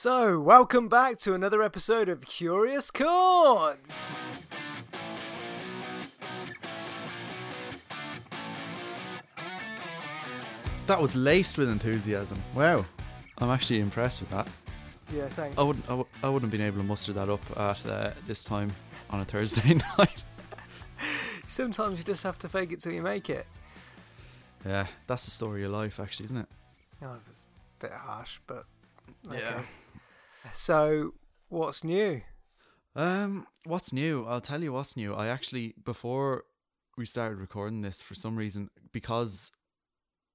So, welcome back to another episode of Curious Chords. That was laced with enthusiasm. Wow. I'm actually impressed with that. Yeah, thanks. I wouldn't, I, w- I wouldn't have been able to muster that up at uh, this time on a Thursday night. Sometimes you just have to fake it till you make it. Yeah, that's the story of life, actually, isn't it? Oh, it was a bit harsh, but okay. Yeah. So, what's new? Um, what's new? I'll tell you what's new. I actually before we started recording this, for some reason, because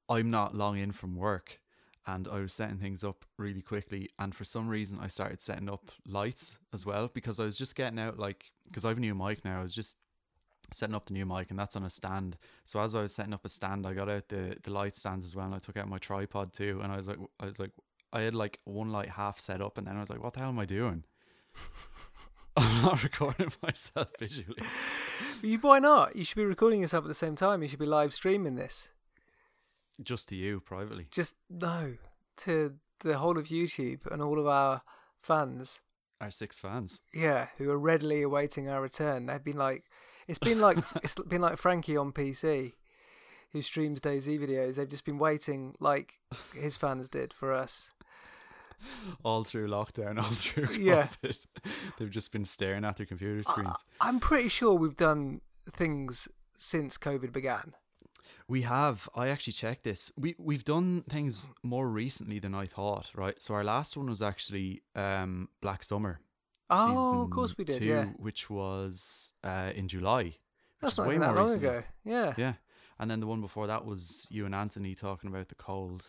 I'm not long in from work, and I was setting things up really quickly, and for some reason I started setting up lights as well because I was just getting out like because I have a new mic now. I was just setting up the new mic, and that's on a stand. So as I was setting up a stand, I got out the the light stands as well, and I took out my tripod too, and I was like, I was like, I had like one light half set up, and then I was like, what the hell am I doing? I'm not recording myself visually. You, why not? You should be recording yourself at the same time. You should be live streaming this. Just to you privately. Just no to the whole of YouTube and all of our fans. Our six fans. Yeah, who are readily awaiting our return. They've been like, it's been like it's been like Frankie on PC, who streams DayZ videos. They've just been waiting, like his fans did for us. All through lockdown, all through Yeah. They've just been staring at their computer screens. I'm pretty sure we've done things since COVID began. We have. I actually checked this. We we've done things more recently than I thought. Right. So our last one was actually um, Black Summer. Oh, of course we did. two, yeah, Which was uh, in July. that's not way that more long recently. ago. Yeah, Yeah. And then the one before that was you and Anthony talking about the cold.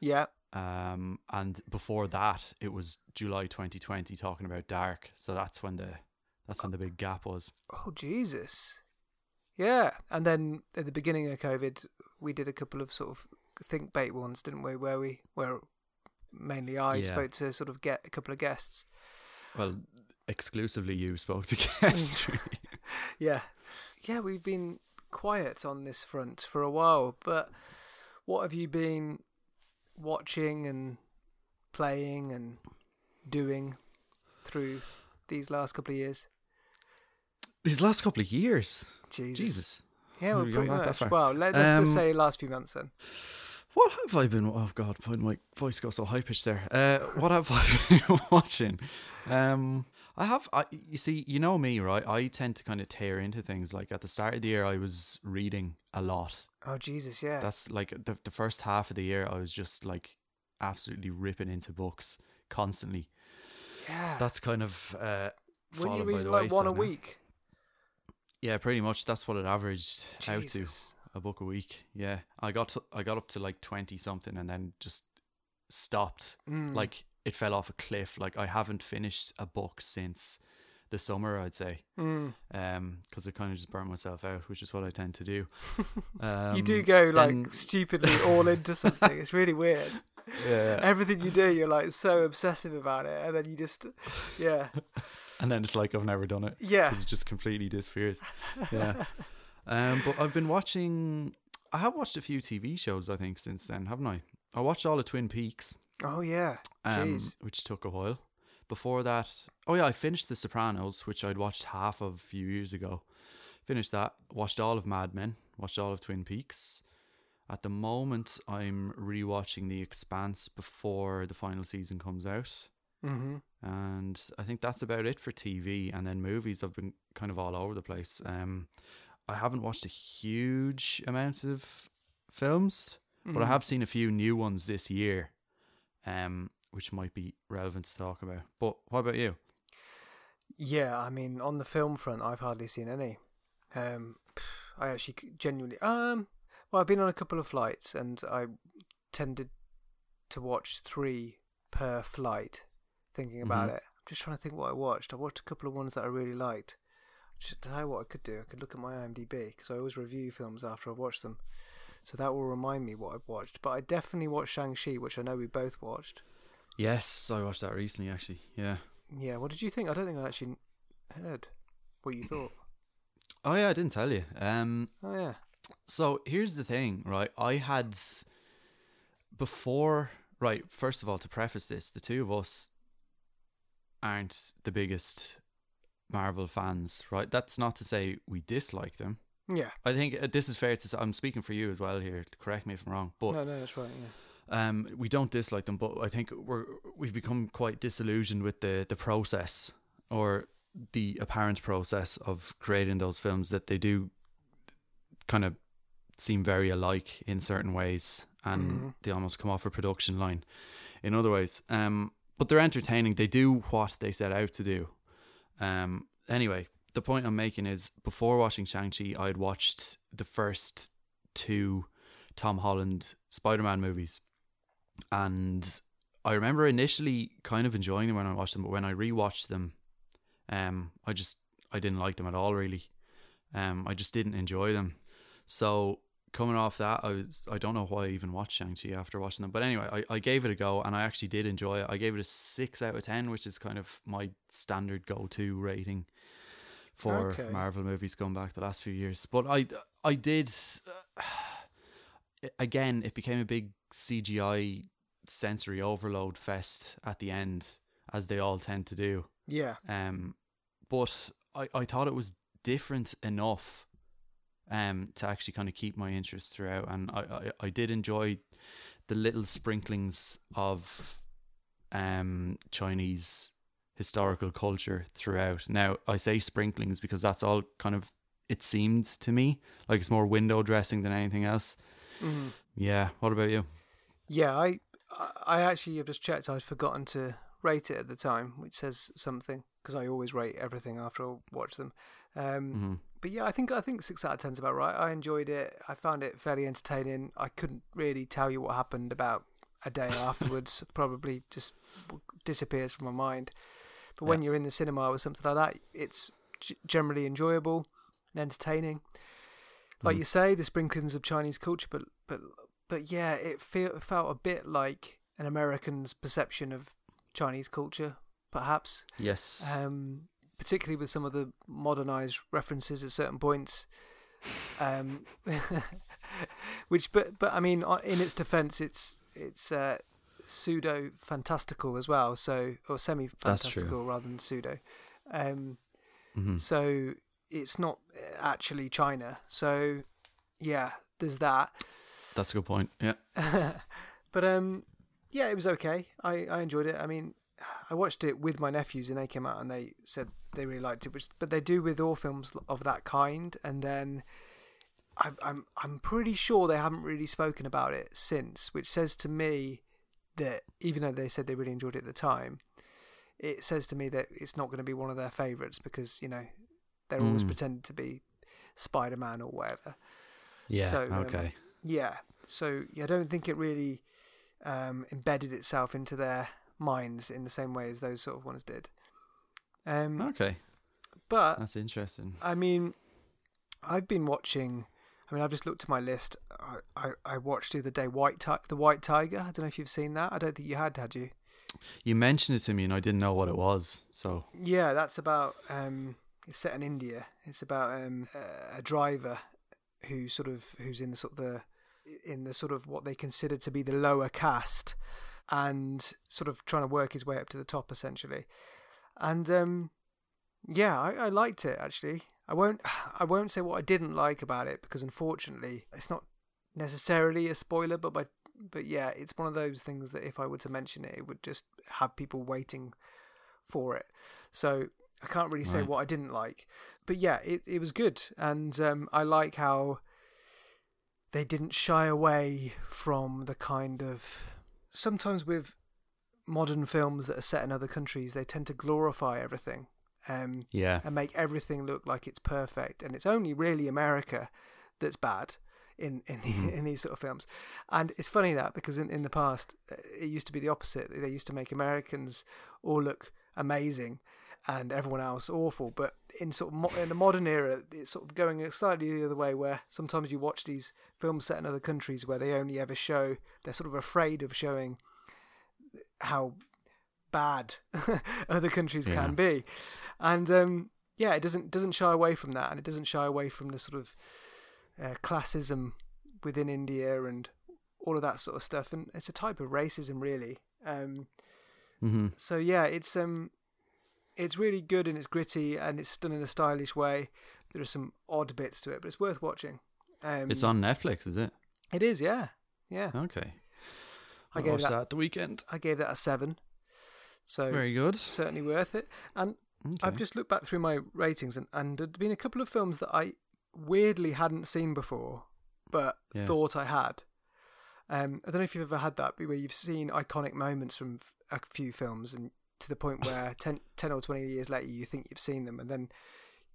yeah. Um, and before that, it was July 2020 talking about Dark. So that's when the that's when the big gap was. Oh Jesus. Yeah, and then at the beginning of COVID, we did a couple of sort of think bait ones, didn't we? Where we where mainly I Yeah. spoke to sort of get a couple of guests. Well, exclusively you spoke to guests. Yeah, yeah. We've been quiet on this front for a while, but what have you been watching and playing and doing through these last couple of years? These last couple of years, Jesus. Jesus, Yeah, well, pretty gone back that much. Well, let, let's just Um, say last few months then. what have I been? Oh God, my voice got so high pitched there? Uh, what have I been watching? Um, I have. I, you see, you know me, right? I tend to kind of tear into things. Like at the start of the year, I was reading a lot. Oh Jesus, yeah. That's like the the first half of the year, I was just like absolutely ripping into books constantly. yeah. That's kind of uh, when you read like one a now. week. Yeah, pretty much. That's what it averaged out to Jesus. a book a week. Yeah, I got to, I got up to like twenty something, and then just stopped. Mm. Like it fell off a cliff. Like I haven't finished a book since the summer. I'd say, Mm. um, because I kind of just burnt myself out, which is what I tend to do. Um, you do go like stupidly all into something. It's really weird. yeah, Everything you do, you're like so obsessive about it, and then you just, yeah, and then it's like I've never done it. yeah. it just completely disappears. Yeah. um, but I've been watching. I have watched a few TV shows. I think since then, haven't I? I watched all of Twin Peaks, Oh yeah. um, Jeez. which took a while. Before that, oh yeah, I finished The Sopranos, which I'd watched half of a few years ago. Finished that. Watched all of Mad Men. Watched all of Twin Peaks. At the moment, I'm rewatching The Expanse before the final season comes out. Mm-hmm. and I think that's about it for TV. And then movies, I've been kind of all over the place. Um, I haven't watched a huge amount of films, Mm. but I have seen a few new ones this year, um, which might be relevant to talk about. But what about you? Yeah, I mean, on the film front, I've hardly seen any. Um, I actually genuinely, um, well, I've been on a couple of flights, and I tended to watch three per flight. Thinking about Mhm. it, I'm just trying to think what I watched. I watched a couple of ones that I really liked. Just tell you what I could do. I could look at my IMDb because I always review films after I've watched them, so that will remind me what I've watched. But I definitely watched Shang Chi, which I know we both watched. Yes, I watched that recently. Actually, yeah. Yeah, what did you think? I don't think I actually heard what you thought. Oh yeah, I didn't tell you. Um, Oh yeah. So here's the thing, right? I had before, right? First of all, to preface this, the two of us aren't the biggest Marvel fans, right? That's not to say we dislike them. Yeah. I think uh, this is fair to say. I'm speaking for you as well here. Correct me if I'm wrong, but No, no, that's right. Yeah. um, we don't dislike them, but I think we're we've become quite disillusioned with the the process or the apparent process of creating those films that they do kind of seem very alike in certain ways, and Mhm. they almost come off a production line in other ways. Um, but they're entertaining. They do what they set out to do. Um, anyway, the point I'm making is before watching Shang-Chi, I had watched the first two Tom Holland Spider-Man movies. And I remember initially kind of enjoying them when I watched them, but when I rewatched them, um, I just I didn't like them at all really. Um, I just didn't enjoy them. So coming off that, I was I don't know why I even watched Shang-Chi after watching them. But anyway, I, I gave it a go and I actually did enjoy it. I gave it a six out of ten, which is kind of my standard go to rating for Okay. Marvel movies going back the last few years. But I I did uh, again, it became a big CGI sensory overload fest at the end, as they all tend to do. Yeah. Um, but I, I thought it was different enough um to actually kind of keep my interest throughout and I, I, I did enjoy the little sprinklings of um Chinese historical culture throughout. Now I say sprinklings because that's all kind of it seemed to me like it's more window dressing than anything else. Mhm. Yeah. What about you? Yeah, I I actually have just checked. I'd forgotten to rate it at the time, which says something because I always rate everything after I watch them. Um, hmm But yeah, I think I think six out of ten's about right. I enjoyed it. I found it fairly entertaining. I couldn't really tell you what happened about a day afterwards. Probably just disappears from my mind. But when you're in the cinema or something like that, it's g- generally enjoyable and entertaining. Like Mhm. you say, the sprinklings of Chinese culture, but but but yeah, it feel, felt a bit like an American's perception of Chinese culture, perhaps Yes. um, particularly with some of the modernized references at certain points. Um, which, but but I mean, in its defense, it's it's uh, pseudo fantastical as well, so or semi fantastical rather than pseudo. Um, hmm so it's not actually China. So yeah, there's that. That's a good point. Yeah. but um, yeah, it was okay. I, I enjoyed it. I mean, I watched it with my nephews and they came out and they said they really liked it, which but they do with all films of that kind. And then I'm I'm I'm pretty sure they haven't really spoken about it since, which says to me that even though they said they really enjoyed it at the time, it says to me that it's not going to be one of their favorites because you know they're always Mm. pretending to be Spider Man or whatever. Yeah. So, um, okay. Yeah. So yeah, I don't think it really um, embedded itself into their minds in the same way as those sort of ones did. Um, okay. but That's interesting. I mean, I've been watching. I mean, I've just looked at my list. I, I, I watched the other day White Ti- the White Tiger. I don't know if you've seen that. I don't think you had, had you? You mentioned it to me and I didn't know what it was. So Yeah, that's about. Um, it's set in India. It's about um, a- a driver who sort of who's in the sort of the in the sort of what they consider to be the lower caste, and sort of trying to work his way up to the top essentially. And um, yeah, I, I liked it actually. I won't I won't say what I didn't like about it because unfortunately it's not necessarily a spoiler, but by but yeah, it's one of those things that if I were to mention it, it would just have people waiting for it. So I can't really say Right. what I didn't like, but yeah, it it was good, and um, I like how they didn't shy away from the kind of sometimes with modern films that are set in other countries, they tend to glorify everything. Um, yeah. and make everything look like it's perfect. And it's only really America that's bad in in, Mhm. in these sort of films. And it's funny that because in, in the past it used to be the opposite. They used to make Americans all look amazing and everyone else awful. But in sort of mo- in the modern era, it's sort of going slightly the other way, where sometimes you watch these films set in other countries where they only ever show they're sort of afraid of showing how bad other countries Yeah. can be, and um, yeah, it doesn't doesn't shy away from that, and it doesn't shy away from the sort of uh, classism within India and all of that sort of stuff, and it's a type of racism, really. Um, hmm so yeah, it's um, it's really good and it's gritty and it's done in a stylish way. There are some odd bits to it, but it's worth watching. Um, It's on Netflix, is it? It is, yeah, yeah. Okay. I gave that- that at the weekend. I gave that a seven, so Very good. certainly worth it. And Okay. I've just looked back through my ratings, and and there'd been a couple of films that I weirdly hadn't seen before, but Yeah. thought I had. Um, I don't know if you've ever had that, but where you've seen iconic moments from a few films, and to the point where 10, 10 or twenty years later you think you've seen them, and then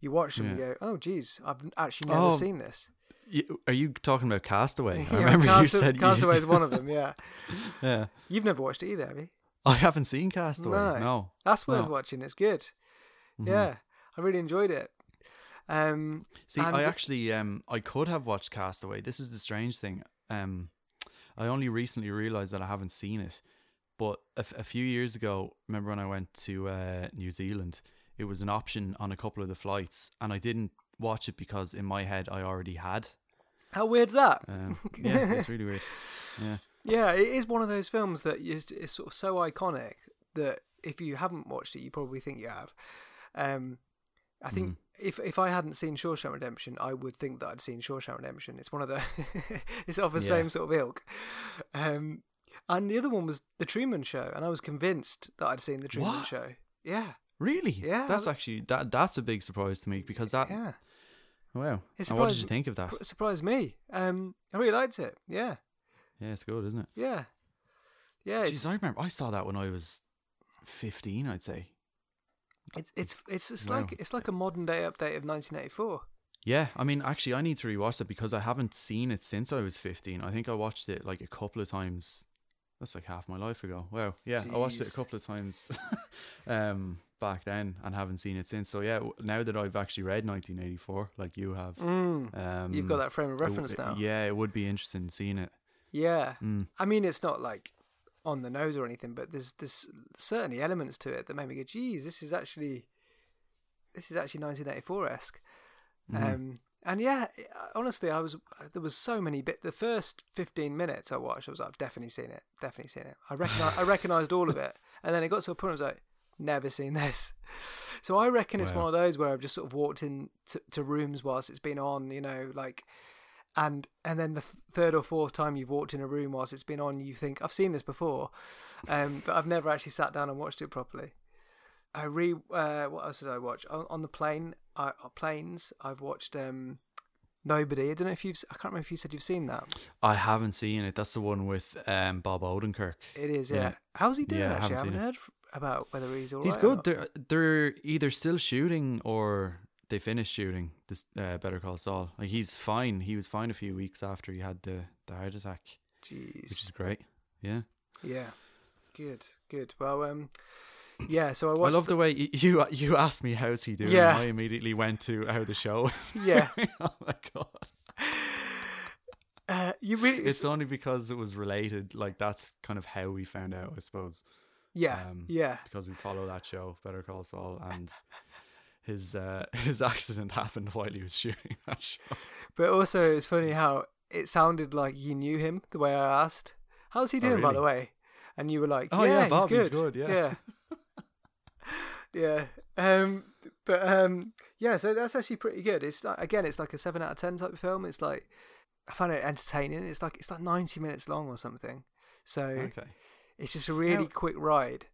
you watch them and you go, "Oh, geez, I've actually never Oh, seen this." You- are you talking about Castaway? I Yeah, remember Cast- you said Castaway is one of them. Yeah, yeah. you've never watched it either, have you? I haven't seen Castaway. No. No. That's worth No. watching. It's good. Mhm. Yeah, I really enjoyed it. Um, See, I actually um I could have watched Castaway. This is the strange thing. Um, I only recently realized that I haven't seen it. But a, f- a few years ago, remember when I went to uh, New Zealand? It was an option on a couple of the flights, and I didn't watch it because in my head I already had. how weird's that? Um, yeah, it's really weird. Yeah, Yeah, it is one of those films that is, is sort of so iconic that if you haven't watched it, you probably think you have. Um, I think Mm-hmm. if if I hadn't seen Shawshank Redemption, I would think that I'd seen Shawshank Redemption. It's one of the it's of the Yeah. same sort of ilk. Um, and the other one was The Truman Show, and I was convinced that I'd seen The Truman What? Show. Yeah, really. Yeah, that's actually that. That's a big surprise to me because that. yeah, Wow. It And what did you think of that? It surprised me. Um, I really liked it. Yeah, Yeah, it's good, isn't it? yeah, yeah. It's Jeez, I remember I saw that when I was fifteen. I'd say. it's it's it's, it's Wow. like it's like a modern day update of 1984. Yeah, I mean, actually, I need to rewatch it because I haven't seen it since I was 15. I think I watched it like a couple of times. That's like half my life ago. Wow. Yeah, I watched it a couple of times um, back then and haven't seen it since. So, yeah, now that I've actually read 1984, like you have, Mm. um, You've got that frame of reference it- now. Yeah, it would be interesting seeing it. Yeah. Mm. I mean, it's not like on the nose or anything, but there's there's certainly elements to it that made me go, "Geez, this is actually this is actually 1984 esque." Mhm. Um, and yeah, honestly, I was there was so many bit. The first 15 minutes I watched, I was like, "I've definitely seen it, definitely seen it." I recognize I recognized all of it, and then it got to a point where I was like, "Never seen this." So I reckon it's Wow. one of those where I've just sort of walked in to, to rooms whilst it's been on, you know, like and and then the third or fourth time you've walked in a room whilst it's been on, you think I've seen this before, um, but I've never actually sat down and watched it properly. I re uh, what else did I watch on, on the plane? I, uh, planes. I've watched um, Nobody. I don't know if you've. I can't remember if you said you've seen that. I haven't seen it. That's the one with um, Bob Odenkirk. It is. Yeah. Yeah. How's he doing? Yeah, I actually, I haven't haven't seen it. heard about whether he's all He's right good. They're they're either still shooting or they finished shooting this uh, Better Call Saul. Like he's fine. He was fine a few weeks after he had the, the heart attack, Jeez, which is great. Yeah, Yeah. Good. Good. Well. Um. Yeah. So I I love the way you you asked me how's he doing. Yeah. and I immediately went to how the show was. Yeah. oh my god! Uh, you really. It's only because it was related. Like that's kind of how we found out, I suppose. yeah. um, yeah. because we follow that show, Better Call Saul, and his uh, his accident happened while he was shooting that show. But also, it's funny how it sounded like you knew him the way I asked. How's he Oh, doing, by the way? And you were like, Oh, "Yeah, yeah, he's good. good, yeah." yeah, yeah." Um, but um, yeah. So that's actually pretty good. It's like again, it's like a seven out of ten type of film. It's like I find it entertaining. It's like it's like ninety minutes long or something. So Okay, it's just a really Now- quick ride.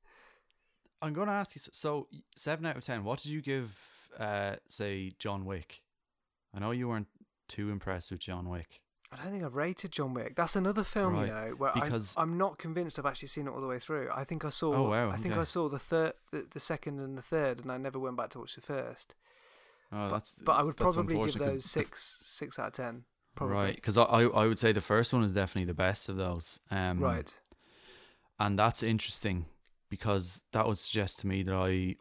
I'm going to ask you. So seven out of ten. What did you give, uh, say, John Wick? I know you weren't too impressed with John Wick. I don't think I've rated John Wick. That's another film, Right, you know, where because- I'm, I'm not convinced I've actually seen it all the way through. I think I saw. Oh, wow, I think okay. I saw the third, the, the second, and the third, and I never went back to watch the first. Oh, But, that's but I would probably give those the- six, six out of ten. Probably. Right, because I, I I would say the first one is definitely the best of those. Um, Right. and that's interesting because that would suggest to me that I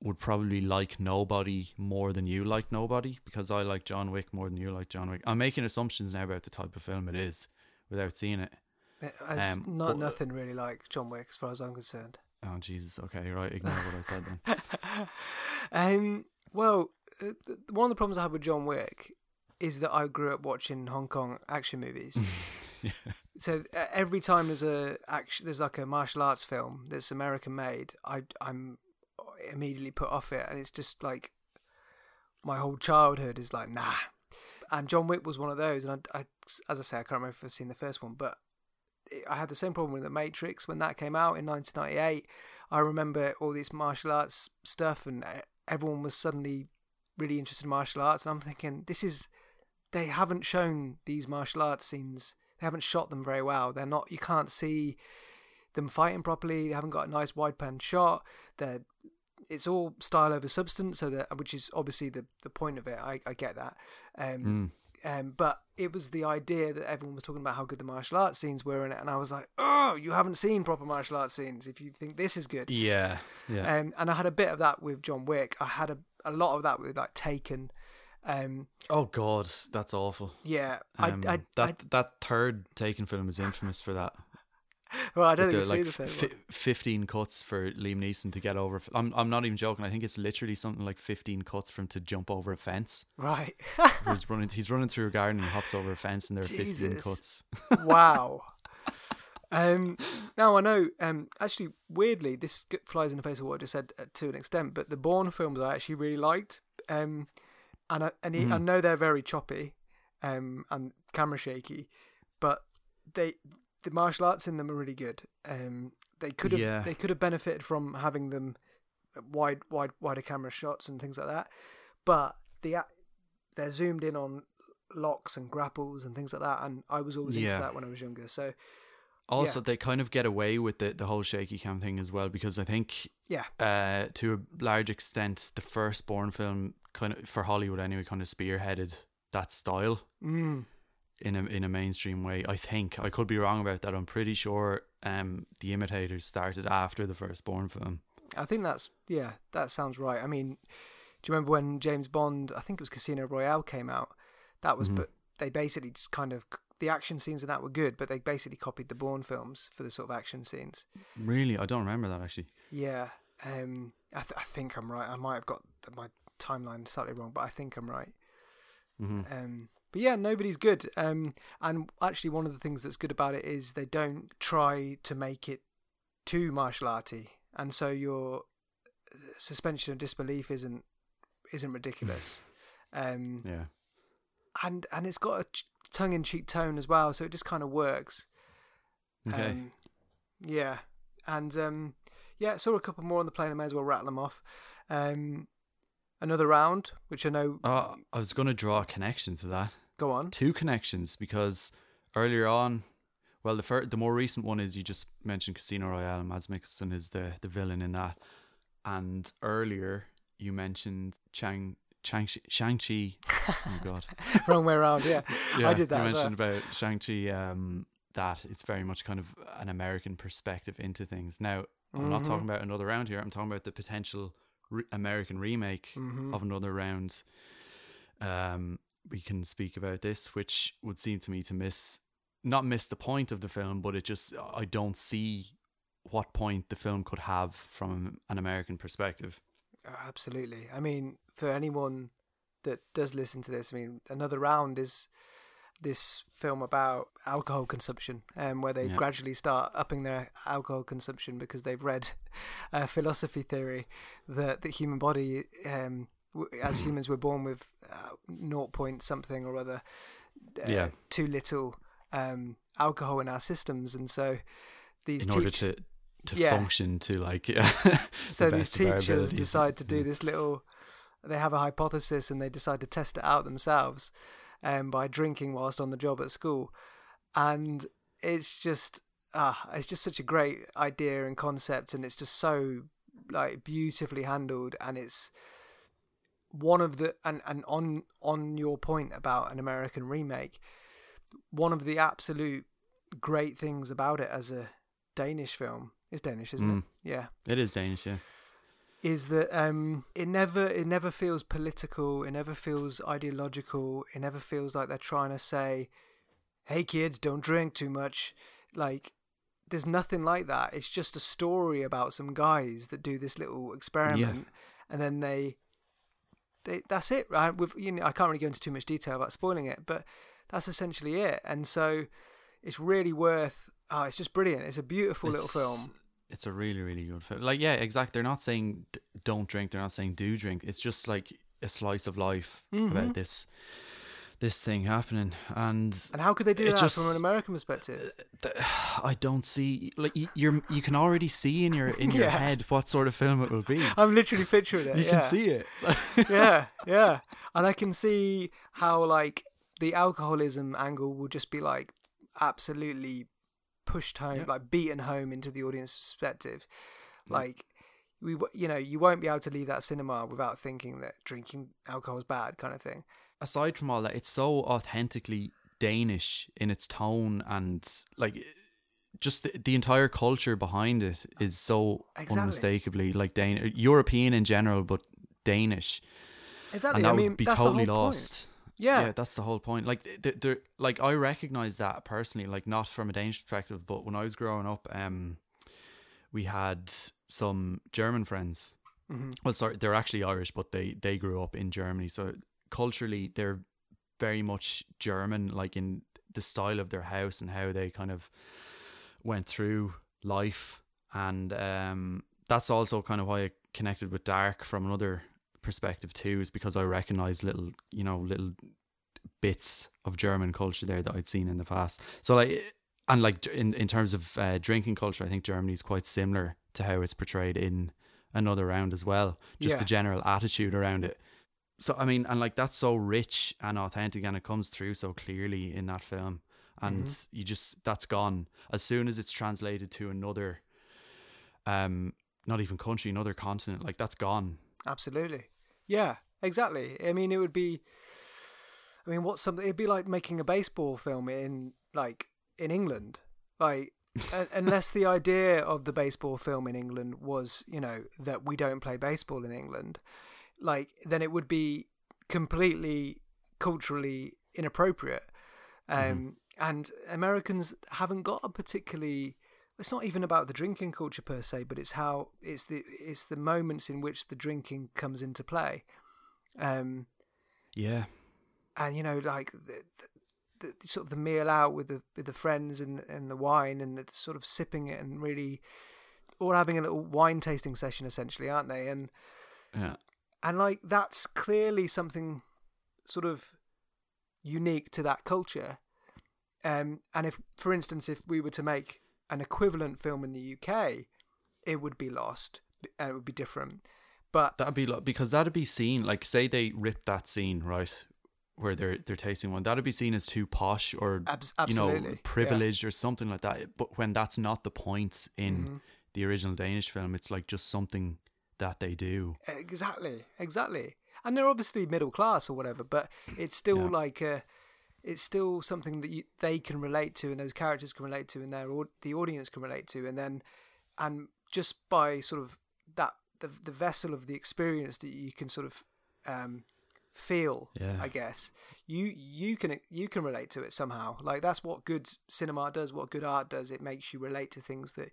would probably like nobody more than you like nobody because I like John Wick more than you like John Wick. I'm making assumptions now about the type of film it is without seeing it. It- Um, not but- nothing really like John Wick, as far as I'm concerned. Oh Jesus, okay, right, ignore what I said then. um. Well, uh, th- one of the problems I have with John Wick is that I grew up watching Hong Kong action movies. yeah. So uh, every time there's a action, there's like a martial arts film that's American made, I I'm immediately put off it, and it's just like my whole childhood is like nah. And John Wick was one of those, and I, I as I say, I can't remember if I've seen the first one, but I had the same problem with the Matrix when that came out in 1998. I remember all this martial arts stuff, and everyone was suddenly really interested in martial arts. And I'm thinking, this is they haven't shown these martial arts scenes. They haven't shot them very well. They're not. You can't see them fighting properly. They haven't got a nice wide pan shot. They're it's all style over substance, so that which is obviously the the point of it. I, I get that. Um, mm. um, but it was the idea that everyone was talking about how good the martial arts scenes were in it, and I was like, oh, you haven't seen proper martial arts scenes if you think this is good. Yeah, yeah. Um, and I had a bit of that with John Wick. I had a a lot of that with like Taken. Um, oh God, that's awful. Yeah, um, I, I, that I, that third Taken film is infamous for that. well, I don't think the, like, f- Fifteen cuts for Liam Neeson to get over. I'm I'm not even joking. I think it's literally something like fifteen cuts for him to jump over a fence. Right. he's running. He's running through a garden. and hops over a fence, and there are Jesus. fifteen cuts. wow. Um, now I know. Um, actually, weirdly, this flies in the face of what I just said uh, to an extent. But the Bourne films I actually really liked. Um, and I and he, mm. I know they're very choppy, um, and camera shaky, but they the martial arts in them are really good. Um, they could have yeah. they could have benefited from having them wide wide wider camera shots and things like that, but the they're zoomed in on locks and grapples and things like that, and I was always yeah. into that when I was younger. So also, yeah. they kind of get away with the, the whole shaky cam thing as well because I think, yeah, uh, to a large extent, the first Bourne film kind of for Hollywood anyway kind of spearheaded that style. Mm in a in a mainstream way. I think I could be wrong about that. I'm pretty sure um, the Imitators started after the first Bourne film. I think that's yeah, that sounds right. I mean, do you remember when James Bond? I think it was Casino Royale came out. That was, mm-hmm. but they basically just kind of the action scenes in that were good, but they basically copied the Bourne films for the sort of action scenes. Really, I don't remember that actually. Yeah, um, I, th- I think I'm right. I might have got my timeline slightly wrong, but I think I'm right. Mm-hmm. Um, but yeah, nobody's good. Um, and actually, one of the things that's good about it is they don't try to make it too martial arty, and so your suspension of disbelief isn't isn't ridiculous. Um, yeah, and and it's got a tongue in cheek tone as well, so it just kind of works. Okay. Um, yeah, and um, yeah, saw a couple more on the plane. I may as well rattle them off. Um, another round, which I know. Uh, I was going to draw a connection to that. Go on. Two connections because earlier on, well, the fir- the more recent one is you just mentioned Casino Royale and Mads Mikkelsen is the the villain in that, and earlier you mentioned Chang Chang Shang Chi. oh God, wrong way around. Yeah, yeah I did that. You mentioned well. about Shang Chi. Um, that it's very much kind of an American perspective into things. Now, I'm mm-hmm. not talking about another round here. I'm talking about the potential re- American remake mm-hmm. of another round. Um, we can speak about this, which would seem to me to miss not miss the point of the film, but it just I don't see what point the film could have from an American perspective. Absolutely. I mean, for anyone that does listen to this, I mean, another round is this film about alcohol consumption, um, where they yeah. gradually start upping their alcohol consumption because they've read a philosophy theory that the human body um, as humans we're born with uh, naught point something or other uh, yeah. too little um, alcohol in our systems and so these in order to to yeah. function to like yeah so these teachers decide to do yeah. this little they have a hypothesis and they decide to test it out themselves um, by drinking whilst on the job at school and it's just ah it's just such a great idea and concept and it's just so like beautifully handled and it's one of the and and on on your point about an American remake, one of the absolute great things about it as a Danish film is Danish, isn't mm. it? Yeah, it is Danish. Yeah, is that um, it never it never feels political. It never feels ideological. It never feels like they're trying to say, "Hey kids, don't drink too much." Like there's nothing like that. It's just a story about some guys that do this little experiment, yeah. and then they they, that's it, right? With you know, I can't really go into too much detail about spoiling it, but that's essentially it. And so it's really worth. Oh, it's just brilliant. It's a beautiful it's, little film. It's a really, really good film. Like, yeah, exactly. They're not saying d- don't drink. They're not saying do drink. It's just like a slice of life Mhm. about this this thing happening, and And how could they do It that just- from an American perspective? I don't see like you're you can already see in your in your Yeah. head what sort of film it will be. I'm literally picturing it. You yeah. can see it. yeah, yeah. And I can see how like the alcoholism angle will just be like absolutely pushed home, Yeah. like beaten home into the audience perspective. Yeah. Like we, you know, you won't be able to leave that cinema without thinking that drinking alcohol is bad, kind of thing. aside from all that, it's so authentically Danish in its tone and like just the, the entire culture behind it is so Exactly. unmistakably like Dan- European in general, but Danish, Exactly. and that I mean, would be that's totally lost. Point. Yeah. that's the whole point. Like, th- th- like I recognize that personally, like not from a Danish perspective, but when I was growing up, um, we had some German friends hmm well sorry they're actually irish but they they grew up in germany so culturally they're very much german like in the style of their house and how they kind of went through life and um that's also kind of why i connected with dark from another perspective too is because i recognize little you know little bits of german culture there that i'd seen in the past so like and like in in terms of uh, drinking culture i think germany's quite similar to how it's portrayed in another round as well. Just Yeah. the general attitude around it. So I mean, and like that's so rich and authentic, and it comes through so clearly in that film. And Mhm. you just that's gone as soon as it's translated to another, um, not even country, another continent. Like that's gone. Absolutely. Yeah, exactly. I mean, it would be. I mean, what's something? It'd be like making a baseball film in like in England, like un- unless the idea of the baseball film in England was, you know, that we don't play baseball in England, like then it would be completely culturally inappropriate. Um, And Americans haven't got a particularly. It's not even about the drinking culture per se, but it's how it's the it's the moments in which the drinking comes into play. Um, Yeah, and you know, like the, the, the sort of the meal out with the with the friends and and the wine and the sort of sipping it and really all having a little wine tasting session essentially, aren't they? And yeah, and like that's clearly something sort of unique to that culture. Um, and if, for instance, if we were to make an equivalent film in the UK, it would be lost and it would be different. But that'd be because that'd be seen like say they ripped that scene right where they're they're tasting one that'd be seen as too posh or abs- you absolutely, know yeah. privileged or something like that. But when that's not the point in Mhm. the original Danish film, it's like just something that they do. Exactly, exactly. And they're obviously middle class or whatever, but it's still Yeah. like a, it's still something that you, they can relate to, and those characters can relate to, and their the audience can relate to, and then, and just by sort of that the the vessel of the experience that you can sort of um, feel, Yeah. I guess you you can you can relate to it somehow. Like that's what good cinema does, what good art does. It makes you relate to things that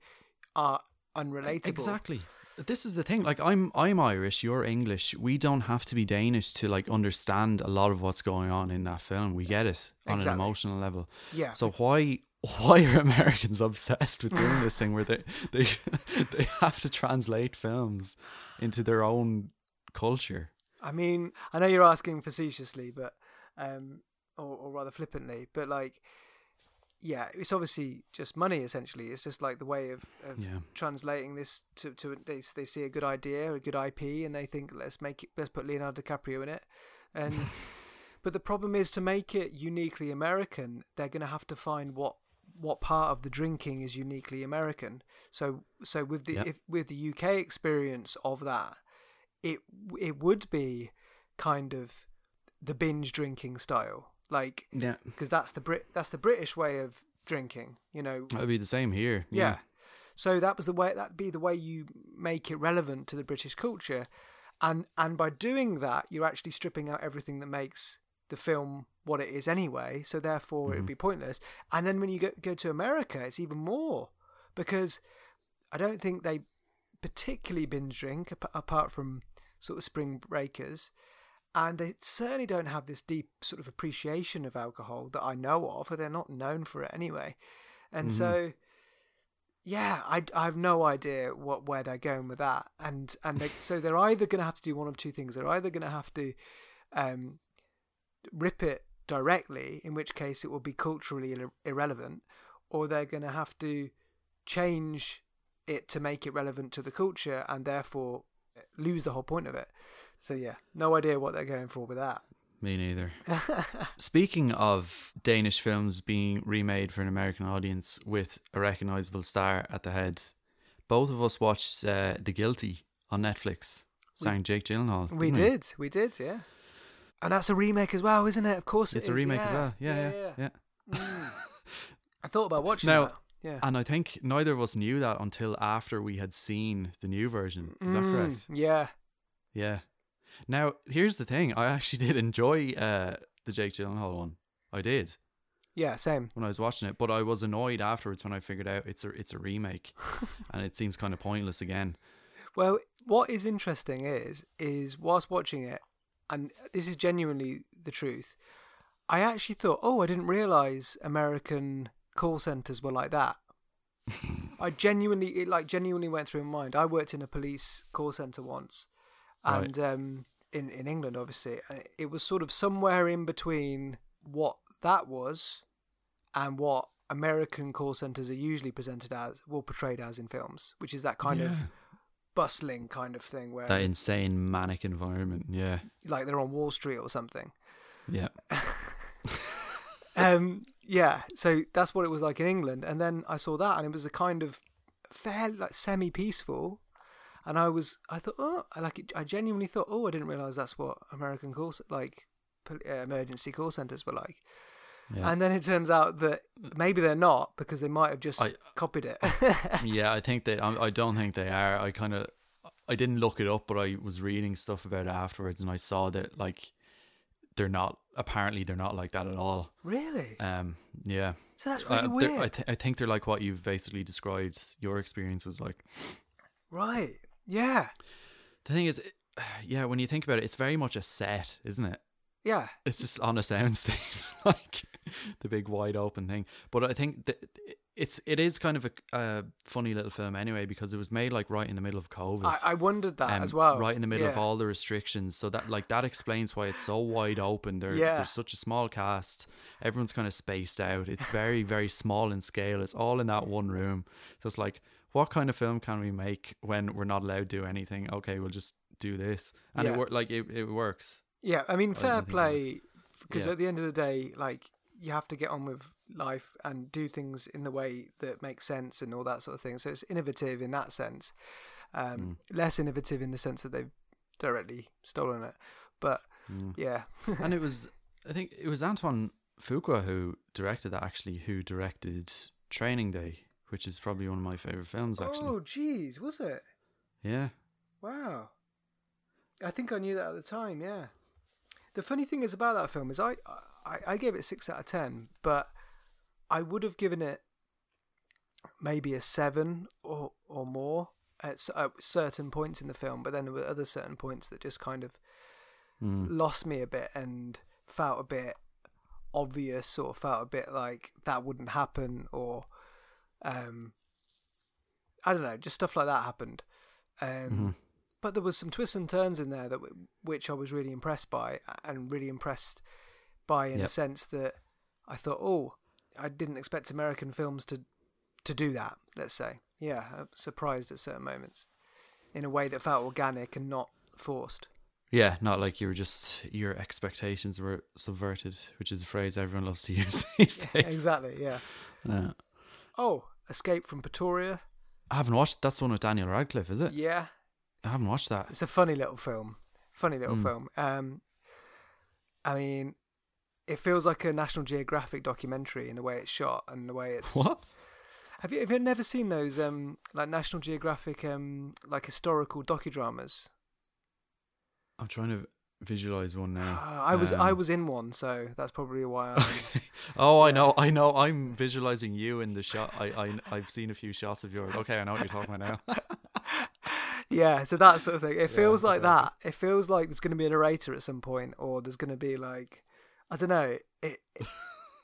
are unrelatable. Exactly. This is the thing. Like I'm I'm Irish, you're English. We don't have to be Danish to like understand a lot of what's going on in that film. We get it on Exactly. an emotional level. Yeah. So why why are Americans obsessed with doing this thing where they they they have to translate films into their own culture? I mean, I know you're asking facetiously, but um, or, or rather flippantly, but like, yeah, it's obviously just money. Essentially, it's just like the way of, of Yeah. translating this to to they they see a good idea, a good IP, and they think let's make it, let's put Leonardo DiCaprio in it, and but the problem is to make it uniquely American, they're going to have to find what what part of the drinking is uniquely American. So so with the Yep. if with the UK experience of that, it it would be kind of the binge drinking style, like Yeah. because that's the Brit that's the British way of drinking. You know, That'd be the same here. yeah. So that was the way that'd be the way you make it relevant to the British culture, and and by doing that, you're actually stripping out everything that makes the film what it is anyway. So therefore, it'd mm-hmm. be pointless. And then when you go go to America, it's even more because I don't think they particularly binge drink ap- apart from sort of spring breakers. And they certainly don't have this deep sort of appreciation of alcohol that I know of, or they're not known for it anyway. And so yeah, I, I have no idea what where they're going with that, and and they, so they're either going to have to do one of two things. They're either going to have to um, rip it directly, in which case it will be culturally irre- irrelevant, or they're going to have to change it to make it relevant to the culture and therefore lose the whole point of it. So yeah, no idea what they're going for with that. Me neither. Speaking of Danish films being remade for an American audience with a recognizable star at the head, both of us watched uh, The Guilty on Netflix, starring Jake Gyllenhaal. We did, we did, yeah. And that's a remake as well, isn't it? Of course, it It's a remake yeah. as well. Yeah, yeah, yeah. Mm. I thought about watching Now- that. Yeah. And I think neither of us knew that until after we had seen the new version. Is that Mm, correct? Yeah. Yeah. Now, here's the thing. I actually did enjoy uh, the Jake Gyllenhaal one. I did Yeah, same. when I was watching it, but I was annoyed afterwards when I figured out it's a it's a remake, and it seems kind of pointless again. Well, what is interesting is is whilst watching it, and this is genuinely the truth. I actually thought, oh, I didn't realize American call centers were like that. I genuinely, it like genuinely went through my mind. I worked in a police call center once, Right. and um, in in England, obviously, it- it was sort of somewhere in between what that was and what American call centers are usually presented as, well portrayed as in films, which is that kind of bustling kind of thing where that insane manic environment. Yeah, like they're on Wall Street or something. yeah. Um, yeah, so that's what it was like in England, and then I saw that, and it was a kind of fairly like semi-peaceful, and I was I thought oh I like it, I genuinely thought oh I didn't realize that's what American call like uh, emergency call centers were like, yeah. and then it turns out that maybe they're not because they might have just I- copied it. yeah, I think they. I, I don't think they are. I kind of. I didn't look it up, but I was reading stuff about it afterwards, and I saw that like they're not. Apparently, they're not like that at all. really? Um, yeah. So that's Uh, really they're- weird, I, th- I think they're like what you've basically described. Your experience was like. right? Yeah, The thing is, it- yeah, when you think about it, it's very much a set, isn't it? yeah, It's just on a soundstage, like the big wide open thing. But I think that it's it is kind of a, a funny little film anyway because it was made like right in the middle of COVID. I, I wondered that um, as well. right in the middle of all the restrictions. So that like that explains why it's so wide open. There, Yeah. there's such a small cast. Everyone's kind of spaced out. It's very very small in scale. It's all in that one room. So it's like, what kind of film can we make when we're not allowed to do anything? Okay, we'll just do this, and Yeah. it wor- like it, it works. Yeah, I mean, I fair play, because Yeah. at the end of the day, like you have to get on with life and do things in the way that makes sense and all that sort of thing. So it's innovative in that sense. Um, Mm. Less innovative in the sense that they've directly stolen it. But Mm. yeah, and it was I think it was Antoine Fuqua who directed that actually who directed Training Day which is probably one of my favorite films actually oh, jeez, was it? yeah Wow. I think I knew that at the time. Yeah. The funny thing is about that film is I I, I gave it six out of ten, but I would have given it maybe a seven or or more at, at certain points in the film. But then there were other certain points that just kind of Mm. lost me a bit and felt a bit obvious or felt a bit like that wouldn't happen or um I don't know, just stuff like that happened. Um Mhm. but there was some twists and turns in there that w- which I was really impressed by and really impressed by in Yep. a sense that I thought, "Oh, I didn't expect American films to to do that." Let's say. Yeah, I was surprised at certain moments in a way that felt organic and not forced. yeah not like you were just your expectations were subverted which is a phrase everyone loves to use these days exactly, yeah. Yeah. Oh, Escape from Pretoria. I haven't watched that's the one with Daniel Radcliffe is it Yeah, I haven't watched that it's a funny little film. Funny little Mm. film. Um, I mean, it feels like a National Geographic documentary in the way it's shot and the way it's. what Have you have you never seen those um like National Geographic um like historical docudramas? I'm trying to visualize one now Uh, I was I Um, was in one, so that's probably why. I'm, Oh, I know, I know. I'm visualizing you in the shot. I, I, I've seen a few shots of yours. Okay, I know what you're talking about now. yeah, so that sort of thing. It Yeah, feels like okay. that. It feels like there's going to be a narrator at some point, or there's going to be like, I don't know. It, it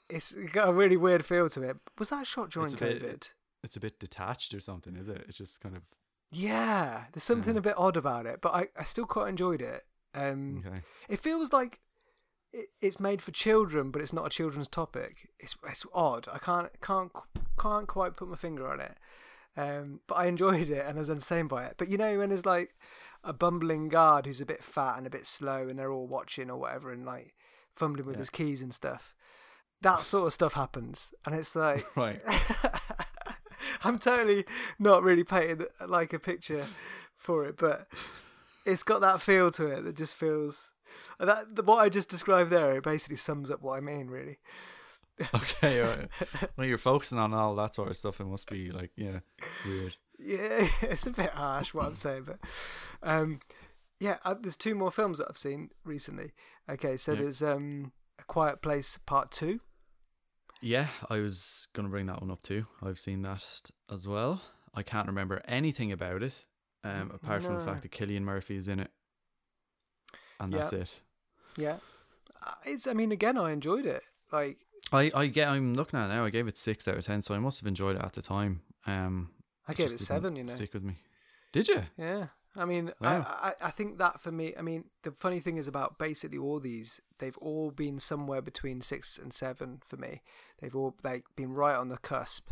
it's got a really weird feel to it. Was that shot during bit- COVID? it's a bit detached or something, is it? It's just kind of Yeah, there's something Yeah. a bit odd about it, but I, I still quite enjoyed it. Um, okay. It feels like it, it's made for children, but it's not a children's topic. It's it's odd. I can't can't can't quite put my finger on it. Um, but I enjoyed it and I was entertained by it. But you know when there's like a bumbling guard who's a bit fat and a bit slow, and they're all watching or whatever, and like fumbling with Yeah. his keys and stuff. That sort of stuff happens, and it's like Right. I'm totally not really painting like a picture for it, but it's got that feel to it that just feels that what I just described there. It basically sums up what I mean, really. Okay. All right. When you're focusing on all that sort of stuff, it must be like yeah, weird. Yeah, it's a bit harsh what I'm saying, but um, yeah, uh, there's two more films that I've seen recently. Okay, so Yeah. there's um, A Quiet Place Part Two. Yeah, I was gonna bring that one up too. I've seen that as well. I can't remember anything about it, um, apart from the fact that Cillian Murphy is in it, and that's it. Yeah, Uh, it's. I mean, again, I enjoyed it. Like, I, I get. I'm looking at it now. I gave it six out of ten, so I must have enjoyed it at the time. Um, I gave it seven. You know, stick with me. Did you? Yeah, I mean, Wow. I, I I think that for me, I mean, the funny thing is about basically all these, they've all been somewhere between six and seven for me. They've all like been right on the cusp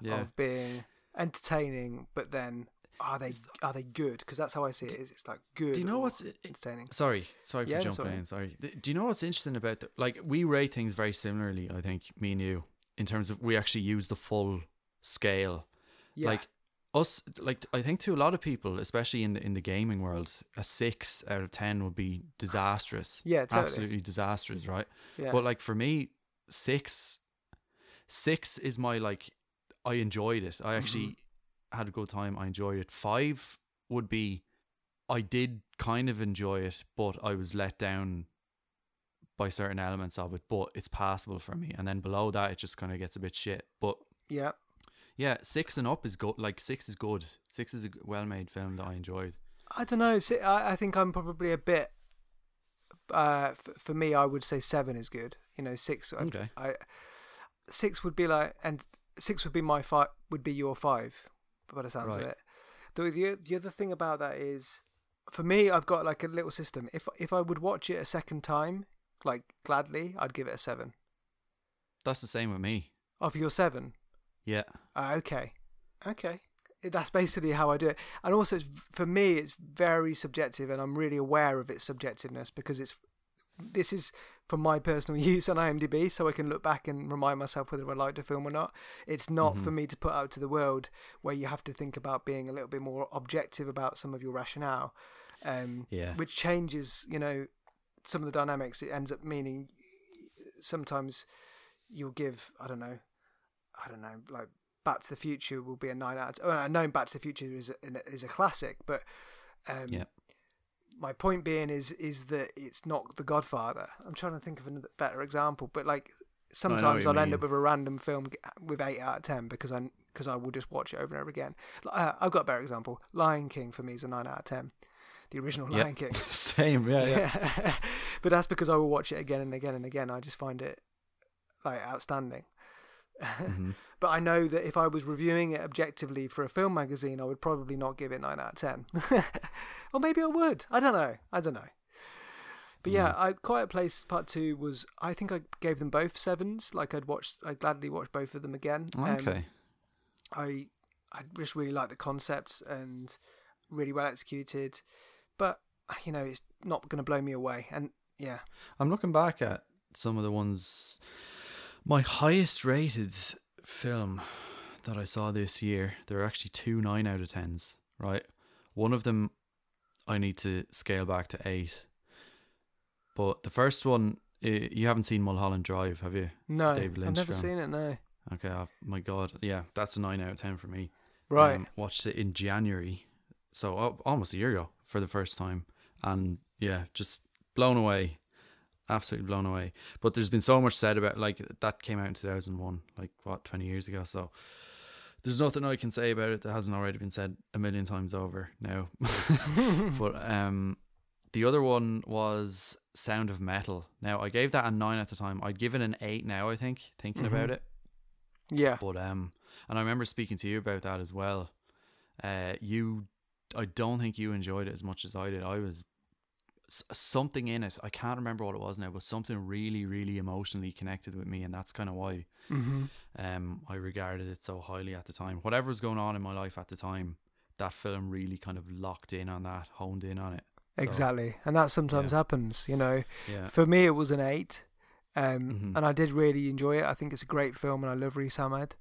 Yeah. of being entertaining, but then are they are they good? Because that's how I see it. Is it's like good. Do you know what's? i- i- entertaining? Sorry, sorry for jumping sorry. in. Sorry. Do you know what's interesting about the like we rate things very similarly? I think me and you, in terms of we actually use the full scale. Yeah, Like us, like I think to a lot of people, especially in the in the gaming world, a six out of ten would be disastrous. Yeah, totally. absolutely disastrous, right? yeah, But like for me, six, six is my like. I enjoyed it. I actually Mm-hmm. Had a good time. I enjoyed it. Five would be, I did kind of enjoy it, but I was let down by certain elements of it. But it's passable for me. And then below that, it just kind of gets a bit shit. But yeah. yeah, six and up is good. Like six is good. Six is a well made film that I enjoyed. I don't know. I, I think I'm probably a bit. Uh, f- for me, I would say seven is good. You know, six. Okay. I six would be like, and six would be my five. Would be your five, by the sounds of Right. it. The, the the other thing about that is, for me, I've got like a little system. If if I would watch it a second time, like gladly, I'd give it a seven. That's the same with me. Oh, for your seven. Yeah. Uh, okay, okay. That's basically how I do it. And also, it's, for me, it's very subjective, and I'm really aware of its subjectiveness because it's this is for my personal use on IMDb, so I can look back and remind myself whether I liked a film or not. It's not for Mhm. me to put out to the world where you have to think about being a little bit more objective about some of your rationale, um, Yeah. which changes, you know, some of the dynamics. It ends up meaning sometimes you'll give, I don't know, I don't know, like Back to the Future will be a nine out. Of, well, I know Back to the Future is a, is a classic, but um, Yeah. My point being is is that it's not The Godfather. I'm trying to think of a better example, but like sometimes I'll end up with a random film with eight out of ten because I because I will just watch it over and over again. Uh, I've got a better example. Lion King for me is a nine out of ten. The original Yep. Lion King. Same. Yeah. Yeah. but that's because I will watch it again and again and again. I just find it like outstanding. Mhm. But I know that if I was reviewing it objectively for a film magazine, I would probably not give it nine out of ten. or maybe I would. I don't know. I don't know. But yeah, I Quiet Place Part Two was. I think I gave them both sevens. Like I'd watch. I'd gladly watch both of them again. Um, Okay. I I just really like the concept and really well executed. But you know, it's not going to blow me away. And yeah, I'm looking back at some of the ones. My highest rated film that I saw this year, there are actually two nine out of tens, right? One of them I need to scale back to eight. But the first one, you haven't seen Mulholland Drive, have you? no, David I've never film. seen it. No, Okay, oh my god, yeah, that's a nine out of ten for me. right. Um, watched it in January, so almost a year ago for the first time, and yeah, just blown away, absolutely blown away. But there's been so much said about like that came out in 2001, like what 20 years ago. So there's nothing I can say about it that hasn't already been said a million times over now. but um, the other one was Sound of Metal. Now I gave that a nine at the time. I'd give it an eight now. I think thinking about Mhm. it. yeah, But um, And I remember speaking to you about that as well. Uh, you, I don't think you enjoyed it as much as I did. I was something in it. I can't remember what it was now, but something really, really emotionally connected with me, and that's kind of why Mm-hmm. um, I regarded it so highly at the time. Whatever was going on in my life at the time, that film really kind of locked in on that, honed in on it. So, Exactly, and that sometimes yeah. happens. You know, Yeah. for me it was an eight, um, Mhm. and I did really enjoy it. I think it's a great film, and I love Riz Ahmed.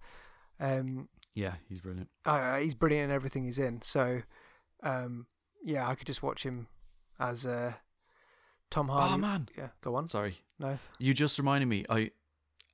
Um, Yeah, he's brilliant. uh, he's brilliant in everything he's in. So, um, yeah, I could just watch him as uh, Tom Hardy. Oh man, Yeah, go on. sorry. No. You just reminded me. I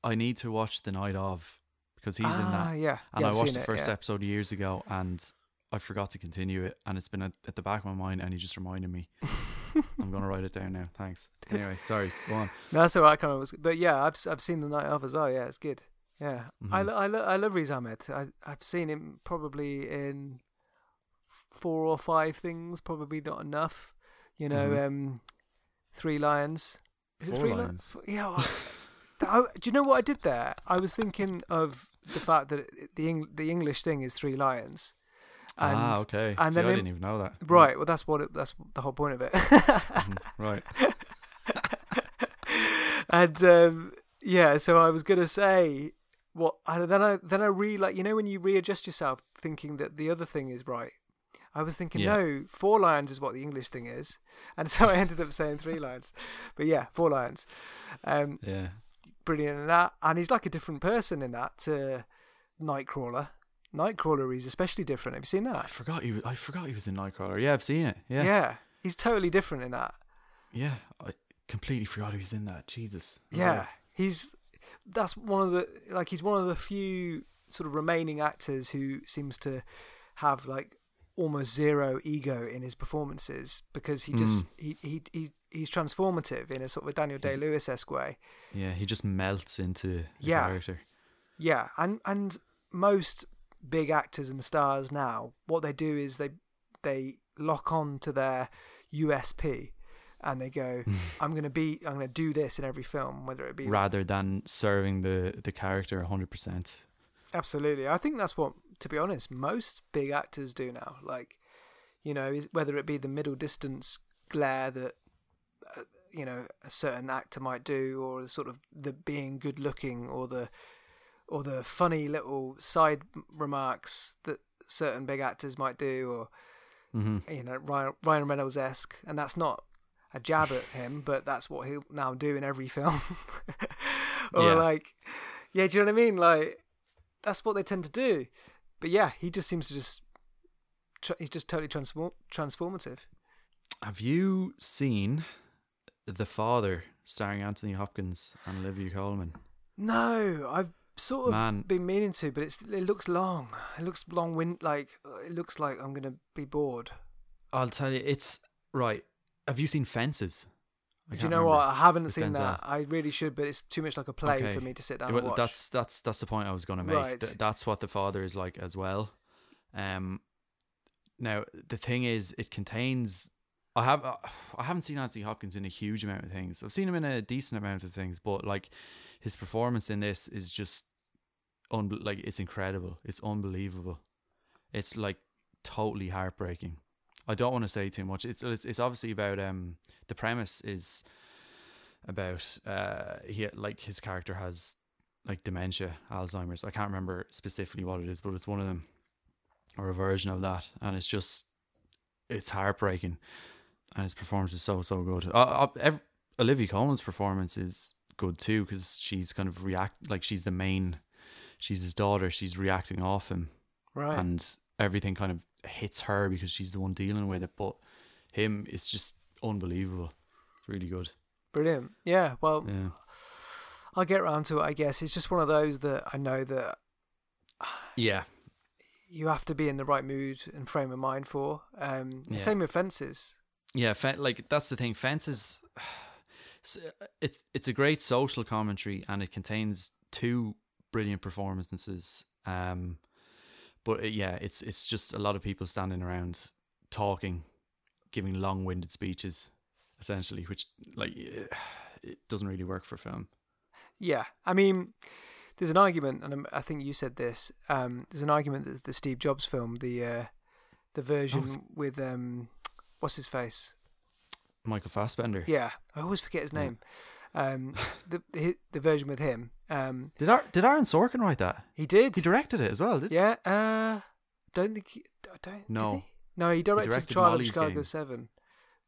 I need to watch The Night of because he's in ah, that. yeah. And yeah, I I've watched the it, first yeah. episode years ago, and I forgot to continue it, and it's been at, at the back of my mind, and he just reminded me. I'm gonna write it down now. Thanks. Anyway, sorry. Go on. No, that's all right. Kind of was, but yeah, I've I've seen the night of as well. Yeah, it's good. Yeah, I, Mhm. lo- I, lo- I love Riz Ahmed. I I've seen him probably in four or five things. Probably not enough. You know, Mhm. um, Three Lions. Is it Four Three Lions? F- yeah. I, I, do you know what I did there? I was thinking of the fact that the Eng- the English thing is Three Lions. And, ah, okay. and See, then I didn't even know that. Right. Well, that's what it, that's the whole point of it. Mhm, Right. and um, yeah, so I was gonna say what, and then I then I re like you know when you readjust yourself, thinking that the other thing is right. I was thinking Yeah. no, four lions is what the English thing is, and so I ended up saying three lions. But yeah, four lions. Um, Yeah. brilliant in that, and he's like a different person in that to Nightcrawler. Nightcrawler is especially different. Have you seen that? I forgot he was. I forgot he was in Nightcrawler. Yeah, I've seen it. Yeah. yeah, he's totally different in that. Yeah. I completely forgot he was in that. Jesus. Yeah, he's that's one of the like he's one of the few sort of remaining actors who seems to have like almost zero ego in his performances because he just mm. he, he he he's transformative in a sort of a Daniel Day Lewis esque way. Yeah, he just melts into the Yeah. character. Yeah, and and most big actors and stars now, what they do is they they lock on to their USP and they go, I'm gonna be I'm gonna do this in every film, whether it be rather than serving the the character 100%. Absolutely. I think that's what, to be honest, most big actors do now. Like, you know, whether it be the middle distance glare that, uh, you know, a certain actor might do, or the sort of the being good looking, or the, or the funny little side remarks that certain big actors might do, or hmm you know, Ryan, Ryan Reynolds esque, and that's not a jab at him, but that's what he'll now do in every film. or Yeah. like, yeah, do you know what I mean? Like, that's what they tend to do. But yeah, he just seems to just he's just totally transform transformative. Have you seen The Father starring Anthony Hopkins and Olivia Colman? No, I've sort of Man. been meaning to, but it's it looks long. It looks long wind like it looks like I'm gonna be bored. I'll tell you, it's right. Have you seen Fences? Do you know remember. what? I haven't seen Denzel. that. I really should, but it's too much like a play Okay. for me to sit down and watch. that's that's that's the point I was going to make. Right. Th- that's what the father is like as well. Um, now the thing is, it contains. I have uh, I haven't seen Anthony Hopkins in a huge amount of things. I've seen him in a decent amount of things, but like his performance in this is just un- like it's incredible. It's unbelievable. It's like totally heartbreaking. I don't want to say too much. It's it's, it's obviously about um the premise is about uh he like his character has like dementia, Alzheimer's. I can't remember specifically what it is, but it's one of them or a version of that, and it's just it's heartbreaking, and his performance is so so good. Uh, uh, ev- Olivia Colman's performance is good too because she's kind of react like she's the main, she's his daughter. She's reacting off him, right. and everything kind of hits her because she's the one dealing with it. But him, it's just unbelievable. It's really good. Brilliant. Yeah. Well, Yeah. I'll get around to it. I guess it's just one of those that I know that Yeah. you have to be in the right mood and frame of mind for. Um, Yeah. Same with fences. Yeah, like that's the thing. Fences, it's it's a great social commentary, and it contains two brilliant performances. Um, but it, yeah, it's it's just a lot of people standing around talking, giving long-winded speeches, essentially, which like it doesn't really work for film. Yeah. I mean, there's an argument, and I think you said this. Um, there's an argument that the Steve Jobs film, the uh, the version with um, what's his face? Michael Fassbender. Yeah, I always forget his Yeah. Um, the, the the version with him. Um, Did Ar- did Aaron Sorkin write that? he did. He directed it as well, did yeah. Uh, don't think. He, I don't. No. he? No, he directed, directed Trial Molly's of Chicago Game. Seven.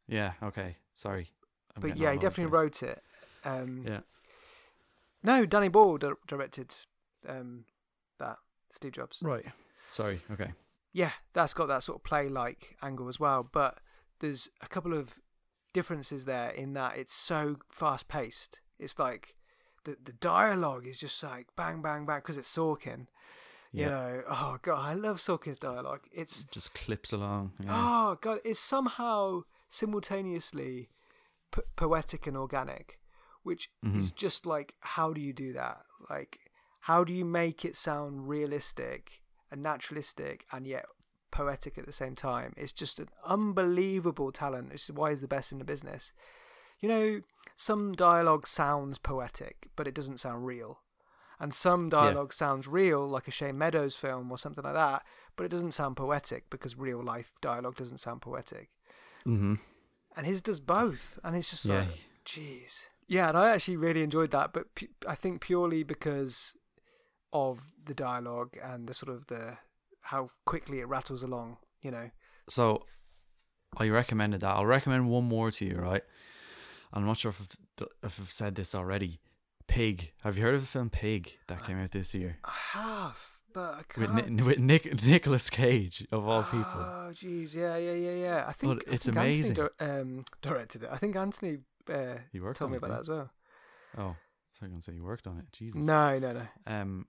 Yeah, okay. Sorry. I'm but yeah, he definitely wrote it. Um, Yeah. No, Danny Boyle di- directed um, that. Steve Jobs. Right. Sorry. Okay. yeah, that's got that sort of play like angle as well. But there's a couple of differences there in that it's so fast paced. It's like the the dialogue is just like bang bang bang because it's Sorkin. You Yeah. know, oh god, I love Sorkin's dialogue. It's Just clips along. Yeah. oh god, it's somehow simultaneously po- poetic and organic, which is Mhm. just like how do you do that? Like how do you make it sound realistic and naturalistic and yet poetic at the same time? It's just an unbelievable talent. This is why he's the best in the business. You know, some dialogue sounds poetic, but it doesn't sound real. And some dialogue sounds real, like a Shane Meadows film or something like that, but it doesn't sound poetic because real life dialogue doesn't sound poetic. Mm-hmm. And his does both, and it's just Yeah. like, jeez. Yeah, and I actually really enjoyed that, but pu- I think purely because of the dialogue and the sort of the how quickly it rattles along, you know. So, I recommended that. I'll recommend one more to you, right? I'm not sure if I've, if I've said this already. Pig. Have you heard of the film Pig that came out this year I have, but I with can't. Ni- with Nick Nicolas Cage of all people? Oh, jeez, yeah, yeah, yeah, yeah. I think I it's think amazing. Anthony di- um, directed it. I think Anthony uh, He worked told me it, about that as well. Oh, I was going to say you worked on it. Jesus. No, no, no. Um,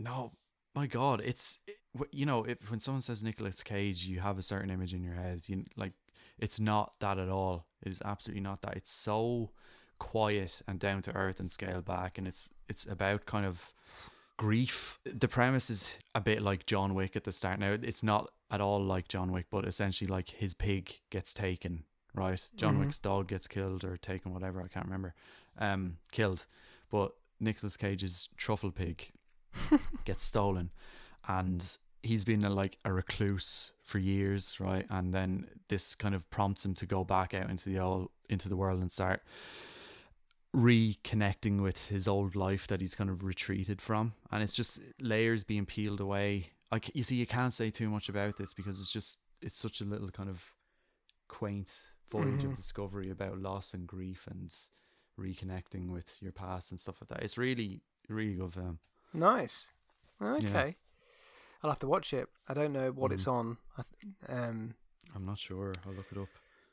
no, my God, it's it, you know if when someone says Nicolas Cage, you have a certain image in your head. You like, it's not that at all. It is absolutely not that. It's so quiet and down to earth and scaled back, and it's it's about kind of grief. The premise is a bit like John Wick at the start. Now it's not at all like John Wick, but essentially like his pig gets taken. Right, John Mhm. Wick's dog gets killed or taken, whatever. I can't remember. Um, killed, but Nicolas Cage's truffle pig gets stolen. And he's been a, like a recluse for years right? And then this kind of prompts him to go back out into the old into the world and start reconnecting with his old life that he's kind of retreated from. And it's just layers being peeled away. Like you see you can't say too much about this because it's just it's such a little kind of quaint voyage Mhm. of discovery about loss and grief and reconnecting with your past and stuff like that. It's really really good film Nice. Okay. I'll have to watch it. I don't know what it's on. I th- um, i'm not sure i'll look it up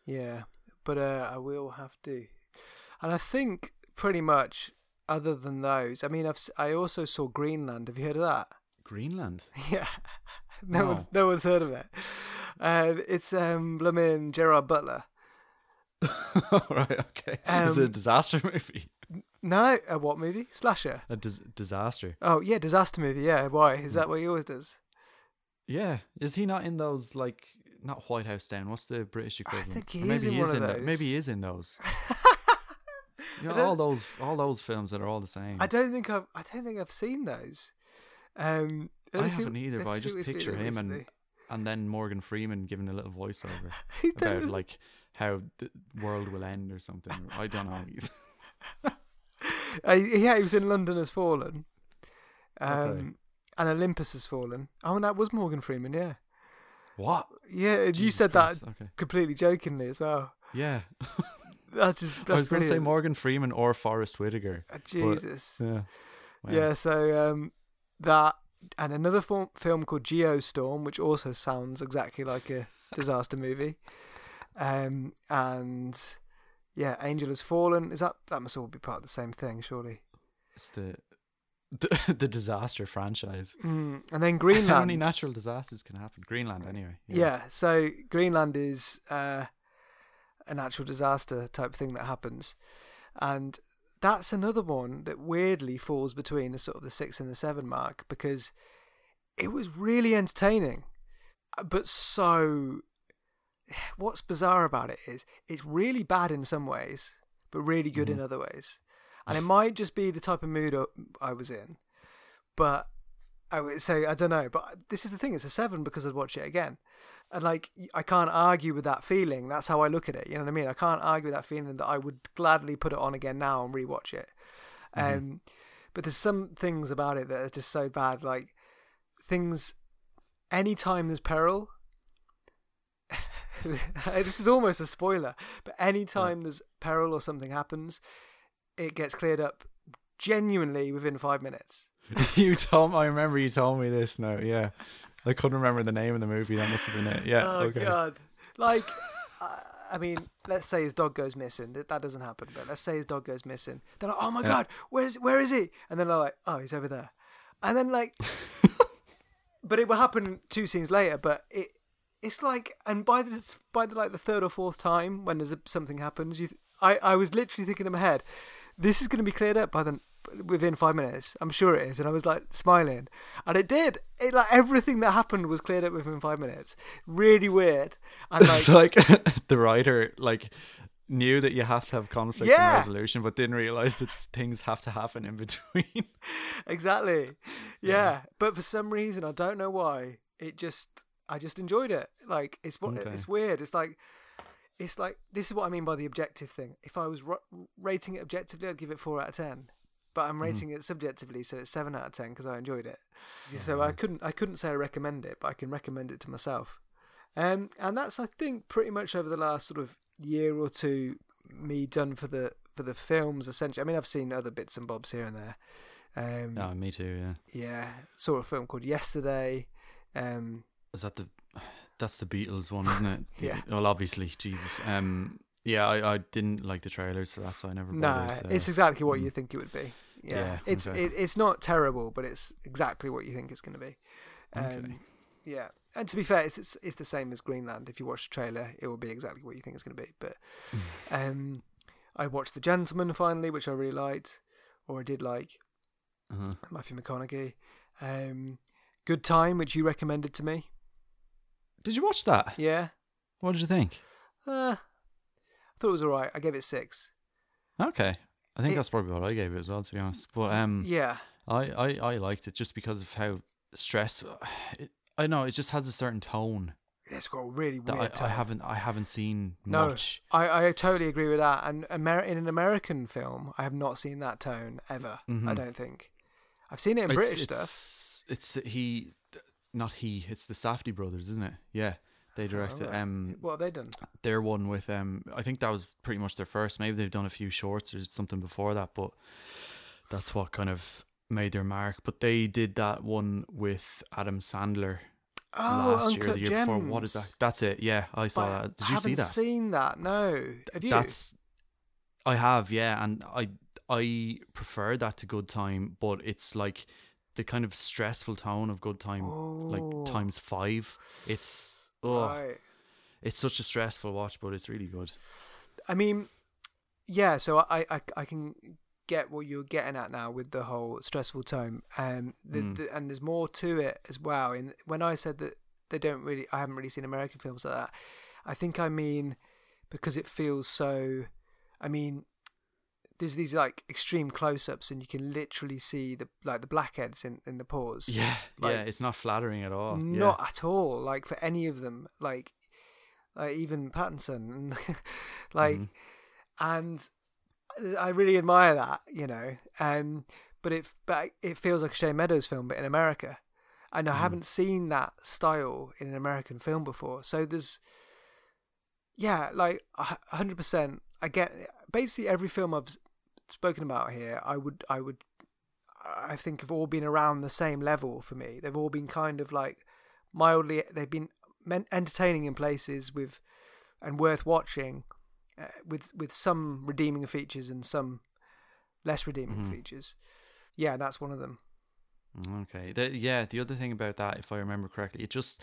yeah, but uh, I will have to. And I think pretty much, other than those, I mean, I've I also saw Greenland. Have you heard of that? greenland yeah. No one's no one's heard of it. Uh, it's um blooming Gerard Butler. right, okay. Is it a Um, disaster movie? No, a what movie? Slasher. A dis- disaster. Oh yeah, disaster movie. Yeah, why? Is that what he always does? Yeah. Is he not in those like not White House Down? What's the British I equivalent? think he Or maybe is in he is in tho- those. Maybe he is in those. You know, all those all those films that are all the same. I don't think I've I don't think I've seen those. Um, I haven't either, but I just what he's been picture him and and then Morgan Freeman giving a little voiceover about like how the world will end or something. I don't know. Uh, yeah, he was in London Has Fallen. Um, Okay. and Olympus Has Fallen. Oh, and that was Morgan Freeman. Yeah, what? yeah. and you said Christ, that Okay. completely jokingly as well. Yeah. That's just that's I was going to say. Morgan Freeman or Forest Whitaker. Uh, Jesus. Yeah. Wow. Yeah, so um, that and another form, film called Geostorm, which also sounds exactly like a disaster movie. Um, and yeah, Angel Has Fallen. Is that that must all be part of the same thing, surely? It's the the, the disaster franchise. Mm. And then Greenland. How many natural disasters can happen? Greenland, anyway. yeah. so Greenland is uh, a natural disaster type thing that happens, and that's another one that weirdly falls between the sort of the six and the seven mark because it was really entertaining, but so. What's bizarre about it is it's really bad in some ways, but really good in Mhm. other ways, and it might just be the type of mood I- was in. but I would say I don't know. But this is the thing; it's a seven because I'd watch it again, and like I can't argue with that feeling. That's how I look at it. You know what I mean? I can't argue with that feeling that I would gladly put it on again now and rewatch it. Mhm. Um, but there's some things about it that are just so bad. Like things, anytime there's peril. this is almost a spoiler, but anytime there's peril or something happens, it gets cleared up genuinely within five minutes. you told I remember you told me this now. Yeah, I couldn't remember the name of the movie. That must have been it. Yeah. oh okay. god! Like, I- I mean, let's say his dog goes missing. That that doesn't happen, but let's say his dog goes missing. They're like, "Oh my Yeah. god, where's where is he?" And then they're like, "Oh, he's over there." And then like, but it will happen two scenes later. But it it's like, and by the by the like the third or fourth time when there's a, something happens, you th- I I was literally thinking in my head, this is going to be cleared up by the within five minutes. I'm sure it is, and I was like smiling, and it did. It like everything that happened was cleared up within five minutes. Really weird, and like it's like the writer like knew that you have to have conflict Yeah. and resolution, but didn't realize that things have to happen in between. exactly, yeah. But for some reason, I don't know why, it just I just enjoyed it. Like it's what Okay. it's weird. It's like. It's like this is what I mean by the objective thing. If I was ra- rating it objectively, I'd give it four out of ten. But. I'm rating it subjectively, so it's seven out of ten because I enjoyed it. So I couldn't I couldn't say I recommend it, but I can recommend it to myself. Um, and that's I think pretty much over the last sort of year or two, me done for the for the films. Essentially, I mean I've seen other bits and bobs here and there. Um, oh, me too. Yeah. Yeah, saw a film called Yesterday. Um, Is that the? That's the Beatles one, isn't it? Yeah. Well, obviously, Jesus. Um. Yeah, I, I didn't like the trailers for that, so I never. nah, bothered, uh, it's exactly what mm. you think it would be. Yeah, Yeah, it's it, it's not terrible, but it's exactly what you think it's going to be. Um, Okay. Yeah, and to be fair, it's, it's it's the same as Greenland. If you watch the trailer, it will be exactly what you think it's going to be. But um, I watched The Gentleman finally, which I really liked, or I did like Uh-huh. Matthew McConaughey. Um, Good Time, which you recommended to me. Did you watch that? Yeah, What did you think? uh, I thought it was all right. I gave it six. Okay. I think It- that's probably what I gave it as well, to be honest. But um, Yeah, I, I, I liked it just because of how stressful. It, I know it just has a certain tone it's got a really that weird I, tone. I haven't I haven't seen No. much. I, I totally agree with that. And Amer- in an American film, I have not seen that tone ever. I Mhm. don't think. I've seen it in British stuff. it's, It's he, not he. It's the Safdie brothers, isn't it? Yeah, they directed. Alright. Um, What have they done? their one with um I think that was pretty much their first. Maybe they've done a few shorts or something before that, but that's what kind of made their mark. But they did that one with Adam Sandler Oh, last year, Uncut the year Gems. before. What is that? That's it. Yeah, I saw But that. Did you see that? I haven't that? seen that. No. Have you? That's I have, yeah, and I I prefer that to Good Time, but it's like the kind of stressful tone of Good Time, Oh, like times five. It's oh, Right. it's such a stressful watch, but it's really good. I mean, yeah. So I, I, I can get what you're getting at now with the whole stressful tone, um, the, Mm. the, and there's more to it as well. And when I said that they don't really, I haven't really seen American films like that. I think I mean because it feels so. I mean, there's these like extreme close-ups, and you can literally see the like the blackheads in in the pores. Yeah, Like, yeah, it's not flattering at all. Not at all. Like for any of them, like, like even Pattinson, like, Mhm. and I really admire that, you know. Um, but it but it feels like a Shane Meadows film, but in America, and I Mhm. haven't seen that style in an American film before. So there's, yeah, like hundred percent. I get basically every film I've spoken about here. I would, I would, I think have all been around the same level for me. They've all been kind of like mildly. They've been entertaining in places with, and worth watching, uh, with with some redeeming features and some less redeeming Mhm. features. Yeah, that's one of them. Okay. The, yeah, the other thing about that, if I remember correctly, it just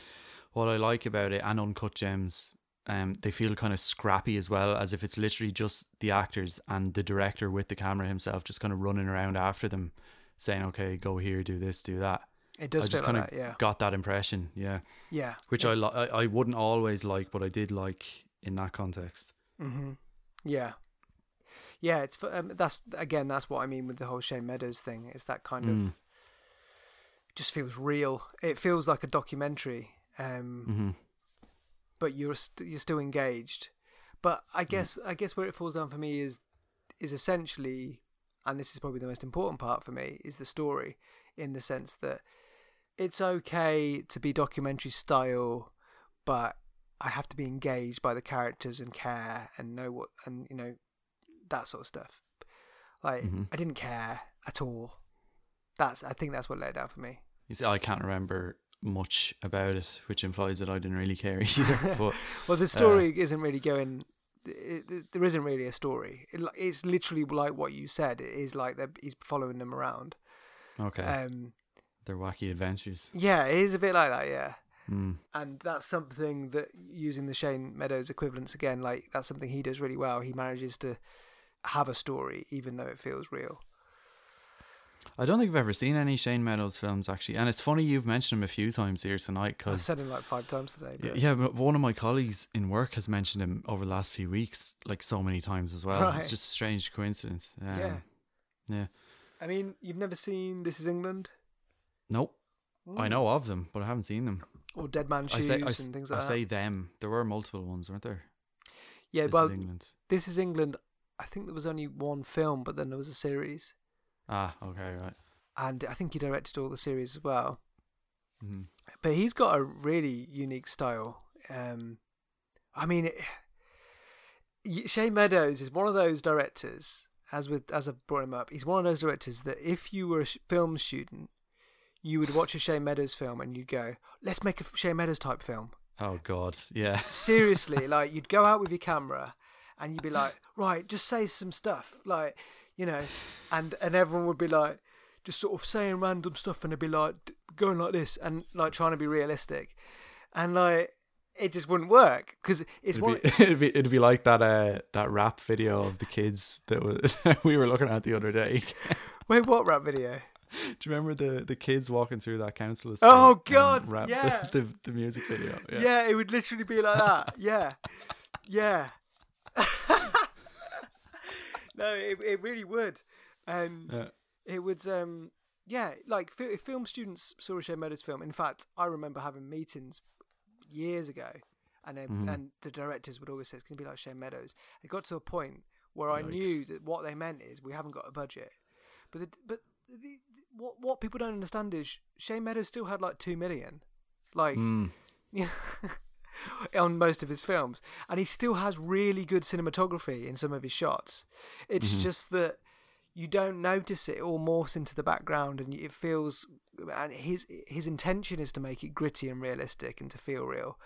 what I like about it and Uncut Gems, um, they feel kind of scrappy as well, as if it's literally just the actors and the director with the camera himself just kind of running around after them, saying, "Okay, go here, do this, do that." It does I just feel like kinda that. Yeah, Got that impression, yeah. yeah. Which I, li- I I wouldn't always like, but I did like in that context. hmm Yeah, yeah. It's um, that's again that's what I mean with the whole Shane Meadows thing. It's that kind Mm. of just feels real. It feels like a documentary. Um, hmm but you're st- you're still engaged. But I guess I guess where it falls down for me is is essentially, and this is probably the most important part for me, is the story, in the sense that it's okay to be documentary style, but I have to be engaged by the characters and care and know what and you know that sort of stuff. Like Mhm. I didn't care at all. That's I think that's what let it down for me. You see, I can't remember much about it, which implies that I didn't really care either. but Well, the story isn't really going. It, it- there isn't really a story. It, it's literally like what you said. It is like they're- he's following them around. okay, Um, they're wacky adventures. yeah, it is a bit like that. Yeah, Mm. and that's something that using the Shane Meadows equivalents again, like that's something he does really well. He manages to have a story even though it feels real. I don't think I've ever seen any Shane Meadows films actually, and it's funny you've mentioned him a few times here tonight Cause I've said it like five times today. Yeah, But yeah, but one of my colleagues in work has mentioned him over the last few weeks, like so many times as well. Right. It's just a strange coincidence. Um, Yeah. yeah. I mean, you've never seen This Is England Nope. I know of them, but I haven't seen them. or Dead Man I Shoes say, I, and things I like that. say them. There were multiple ones, weren't there? yeah, This well, is. This Is England. I think there was only one film, but then there was a series. Ah, okay, right. and I think he directed all the series as well. hmm But he's got a really unique style. Um, I mean, it, Shane Meadows is one of those directors. As with as I've brought him up, he's one of those directors that if you were a sh- film student, you would watch a Shane Meadows film and you'd go, "Let's make a Shane Meadows type film." Oh God, yeah. Seriously, like you'd go out with your camera and you'd be like, "Right, just say some stuff," like you know, and and everyone would be like, just sort of saying random stuff and it'd be like going like this and like trying to be realistic, and like it just wouldn't work because it's It'd one. be, it'd be it'd be like that uh that rap video of the kids that was, we were looking at the other day. Wait, what rap video? Do you remember the the kids walking through that council estate? Oh, God, rap- yeah. the, the the music video. Yeah. Yeah. it would literally be like that. Yeah, yeah. No, it it really would. Um, Yeah. it would um yeah like if film students saw a Shane Meadows film in fact I remember having meetings years ago and then, Mhm. and the directors would always say it's going to be like Shane Meadows it got to a point where I knew that what they meant is we haven't got a budget but the, but the, the, what what people don't understand is Shane Meadows still had like 2 million like Mm. yeah, on most of his films, and he still has really good cinematography in some of his shots. It's Mhm. just that you don't notice it; it all morphs into the background, and it feels. And his his intention is to make it gritty and realistic and to feel real.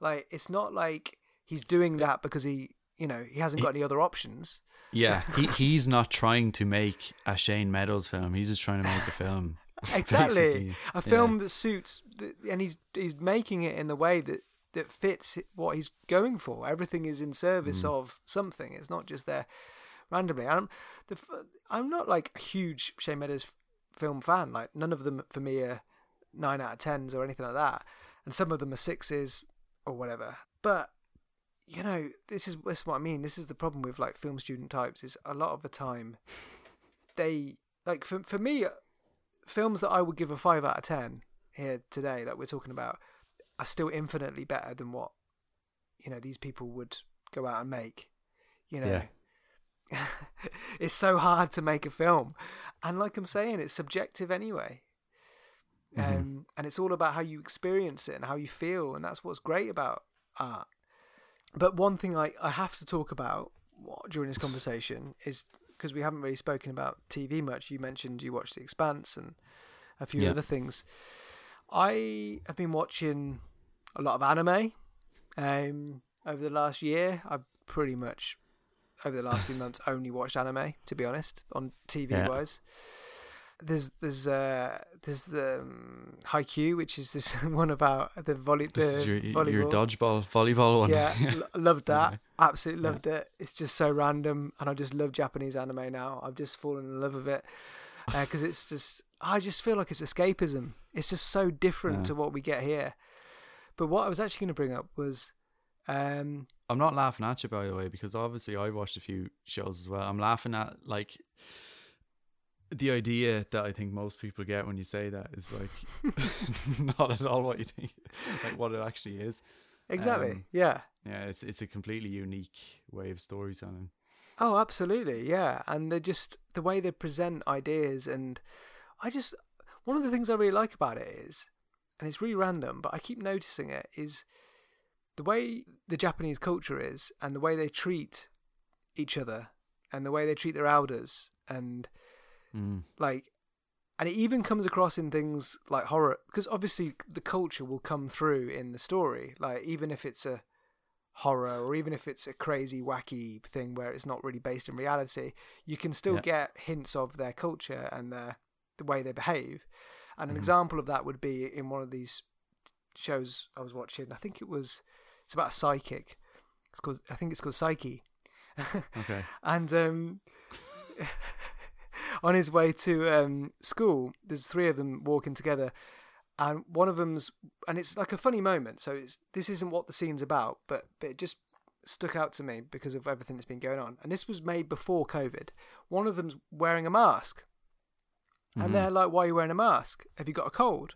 Like it's not like he's doing that because he, you know, he hasn't got any other options. Yeah, he he's not trying to make a Shane Meadows film. He's just trying to make a film. Exactly, basically. a film that suits, the, and he's he's making it in the way that that fits what he's going for. Everything is in service Mm. of something. It's not just there randomly. I'm the I'm not like a huge Shane Meadows film fan. Like none of them for me are nine out of tens or anything like that, and some of them are sixes or whatever. But you know, this is this is what I mean. This is the problem with like film student types. Is a lot of the time they like for for me films that I would give a five out of ten here today that we're talking about are still infinitely better than what you know these people would go out and make. You know, it's so hard to make a film, and like I'm saying, it's subjective anyway. Mhm. Um, and it's all about how you experience it and how you feel, and that's what's great about art. But one thing I, I have to talk about during this conversation is because we haven't really spoken about TV much. You mentioned you watched The Expanse and a few Yeah. other things. I have been watching a lot of anime um, over the last year. I've pretty much over the last few months only watched anime, to be honest, on TV Yeah. wise. There's there's uh there's the um, Haikyuu, which is this one about the volley This the is your volleyball. your dodgeball volleyball one. Yeah, l- loved that. Yeah. Absolutely Yeah. loved it. It's just so random, and I just love Japanese anime now. I've just fallen in love with it because it's just. I just feel like it's escapism. It's just so different Yeah. to what we get here. But what I was actually going to bring up was, um, I'm not laughing at you by the way because obviously I watched a few shows as well. I'm laughing at like the idea that I think most people get when you say that is like not at all what you think, like what it actually is. Exactly. Um, yeah. Yeah, it's it's a completely unique way of storytelling. Oh, absolutely. Yeah, and they just the way they present ideas, and I just one of the things I really like about it is, and it's really random, but I keep noticing it is the way the Japanese culture is, and the way they treat each other, and the way they treat their elders, and Mm. like and it even comes across in things like horror because obviously the culture will come through in the story like even if it's a horror or even if it's a crazy wacky thing where it's not really based in reality you can still Yeah. get hints of their culture and their the way they behave and an Mhm. example of that would be in one of these shows I was watching I think it was it's about a psychic it's called I think it's called Saiki Okay. and um, on his way to um, school, there's three of them walking together, and one of them's and it's like a funny moment. So it's this isn't what the scene's about, but but it just stuck out to me because of everything that's been going on. And this was made before COVID. One of them's wearing a mask, and mm-hmm. they're like, "Why are you wearing a mask? Have you got a cold?"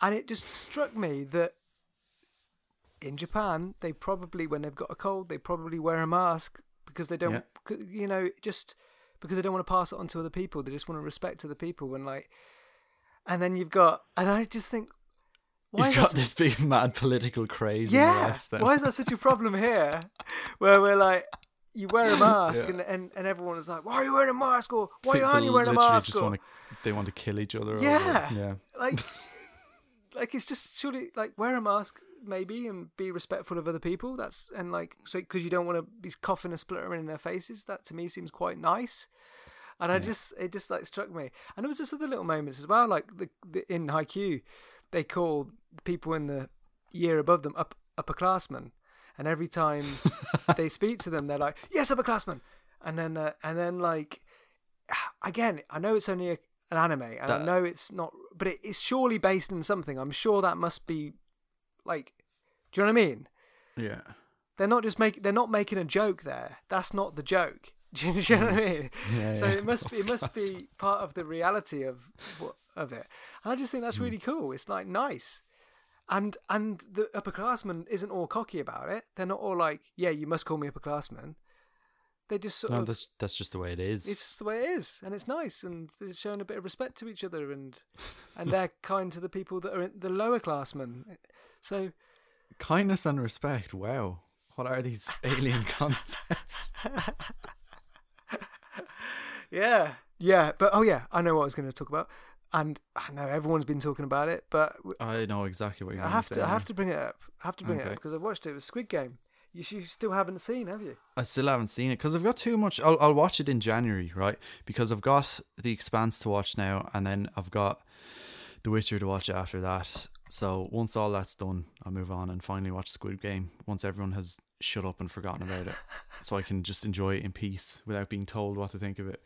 And it just struck me that in Japan, they probably, when they've got a cold, they probably wear a mask because they don't, Yeah. you know, just because they don't want to pass it on to other people. They just want to respect other people. And like, and then you've got, and I just think, why You've is got this big mad political craze. yeah, why is that such a problem here, where we're like. You wear a mask, Yeah. and, and and everyone is like, "Why are you wearing a mask?" or "Why People aren't you wearing a mask?" Just or, want to, they want to kill each other. Yeah. yeah. like like it's just surely like wear a mask maybe and be respectful of other people that's and like so because you don't want to be coughing and splittering in their faces that to me seems quite nice and i just it just like struck me. And there was just other little moments as well like the, the in Haikyuu they call people in the year above them up upperclassmen. And every time they speak to them they're like yes upperclassmen. And then uh, and then like again i know it's only a, an anime and i know it's not but it, it's surely based in something. I'm sure that must be like do you know what i mean? Yeah. they're not just make they're not making a joke there. That's not the joke do you, know what i mean Yeah. so yeah. it must be it must be part of the reality of of it and i just think that's Mm. really cool it's like nice and and the upperclassmen isn't all cocky about it they're not all like yeah you must call me upperclassman they just sort No, of that's that's just the way it is. it's just the way it is and it's nice and they're showing a bit of respect to each other and and they're kind to the people that are in the lower classmen so Kindness and respect. Wow. What are these alien concepts? yeah yeah but oh yeah i know what i was going to talk about and i know everyone's been talking about it but w- I know exactly what you're i have say to i have to bring it up i have to bring it up because i watched it it was squid game you, you still haven't seen have you I still haven't seen it because I've got too much. I'll I'll watch it in January, right? Because I've got The Expanse to watch now, and then I've got The Witcher to watch after that. So once all that's done, I'll move on and finally watch Squid Game. Once everyone has shut up and forgotten about it, so I can just enjoy it in peace without being told what to think of it.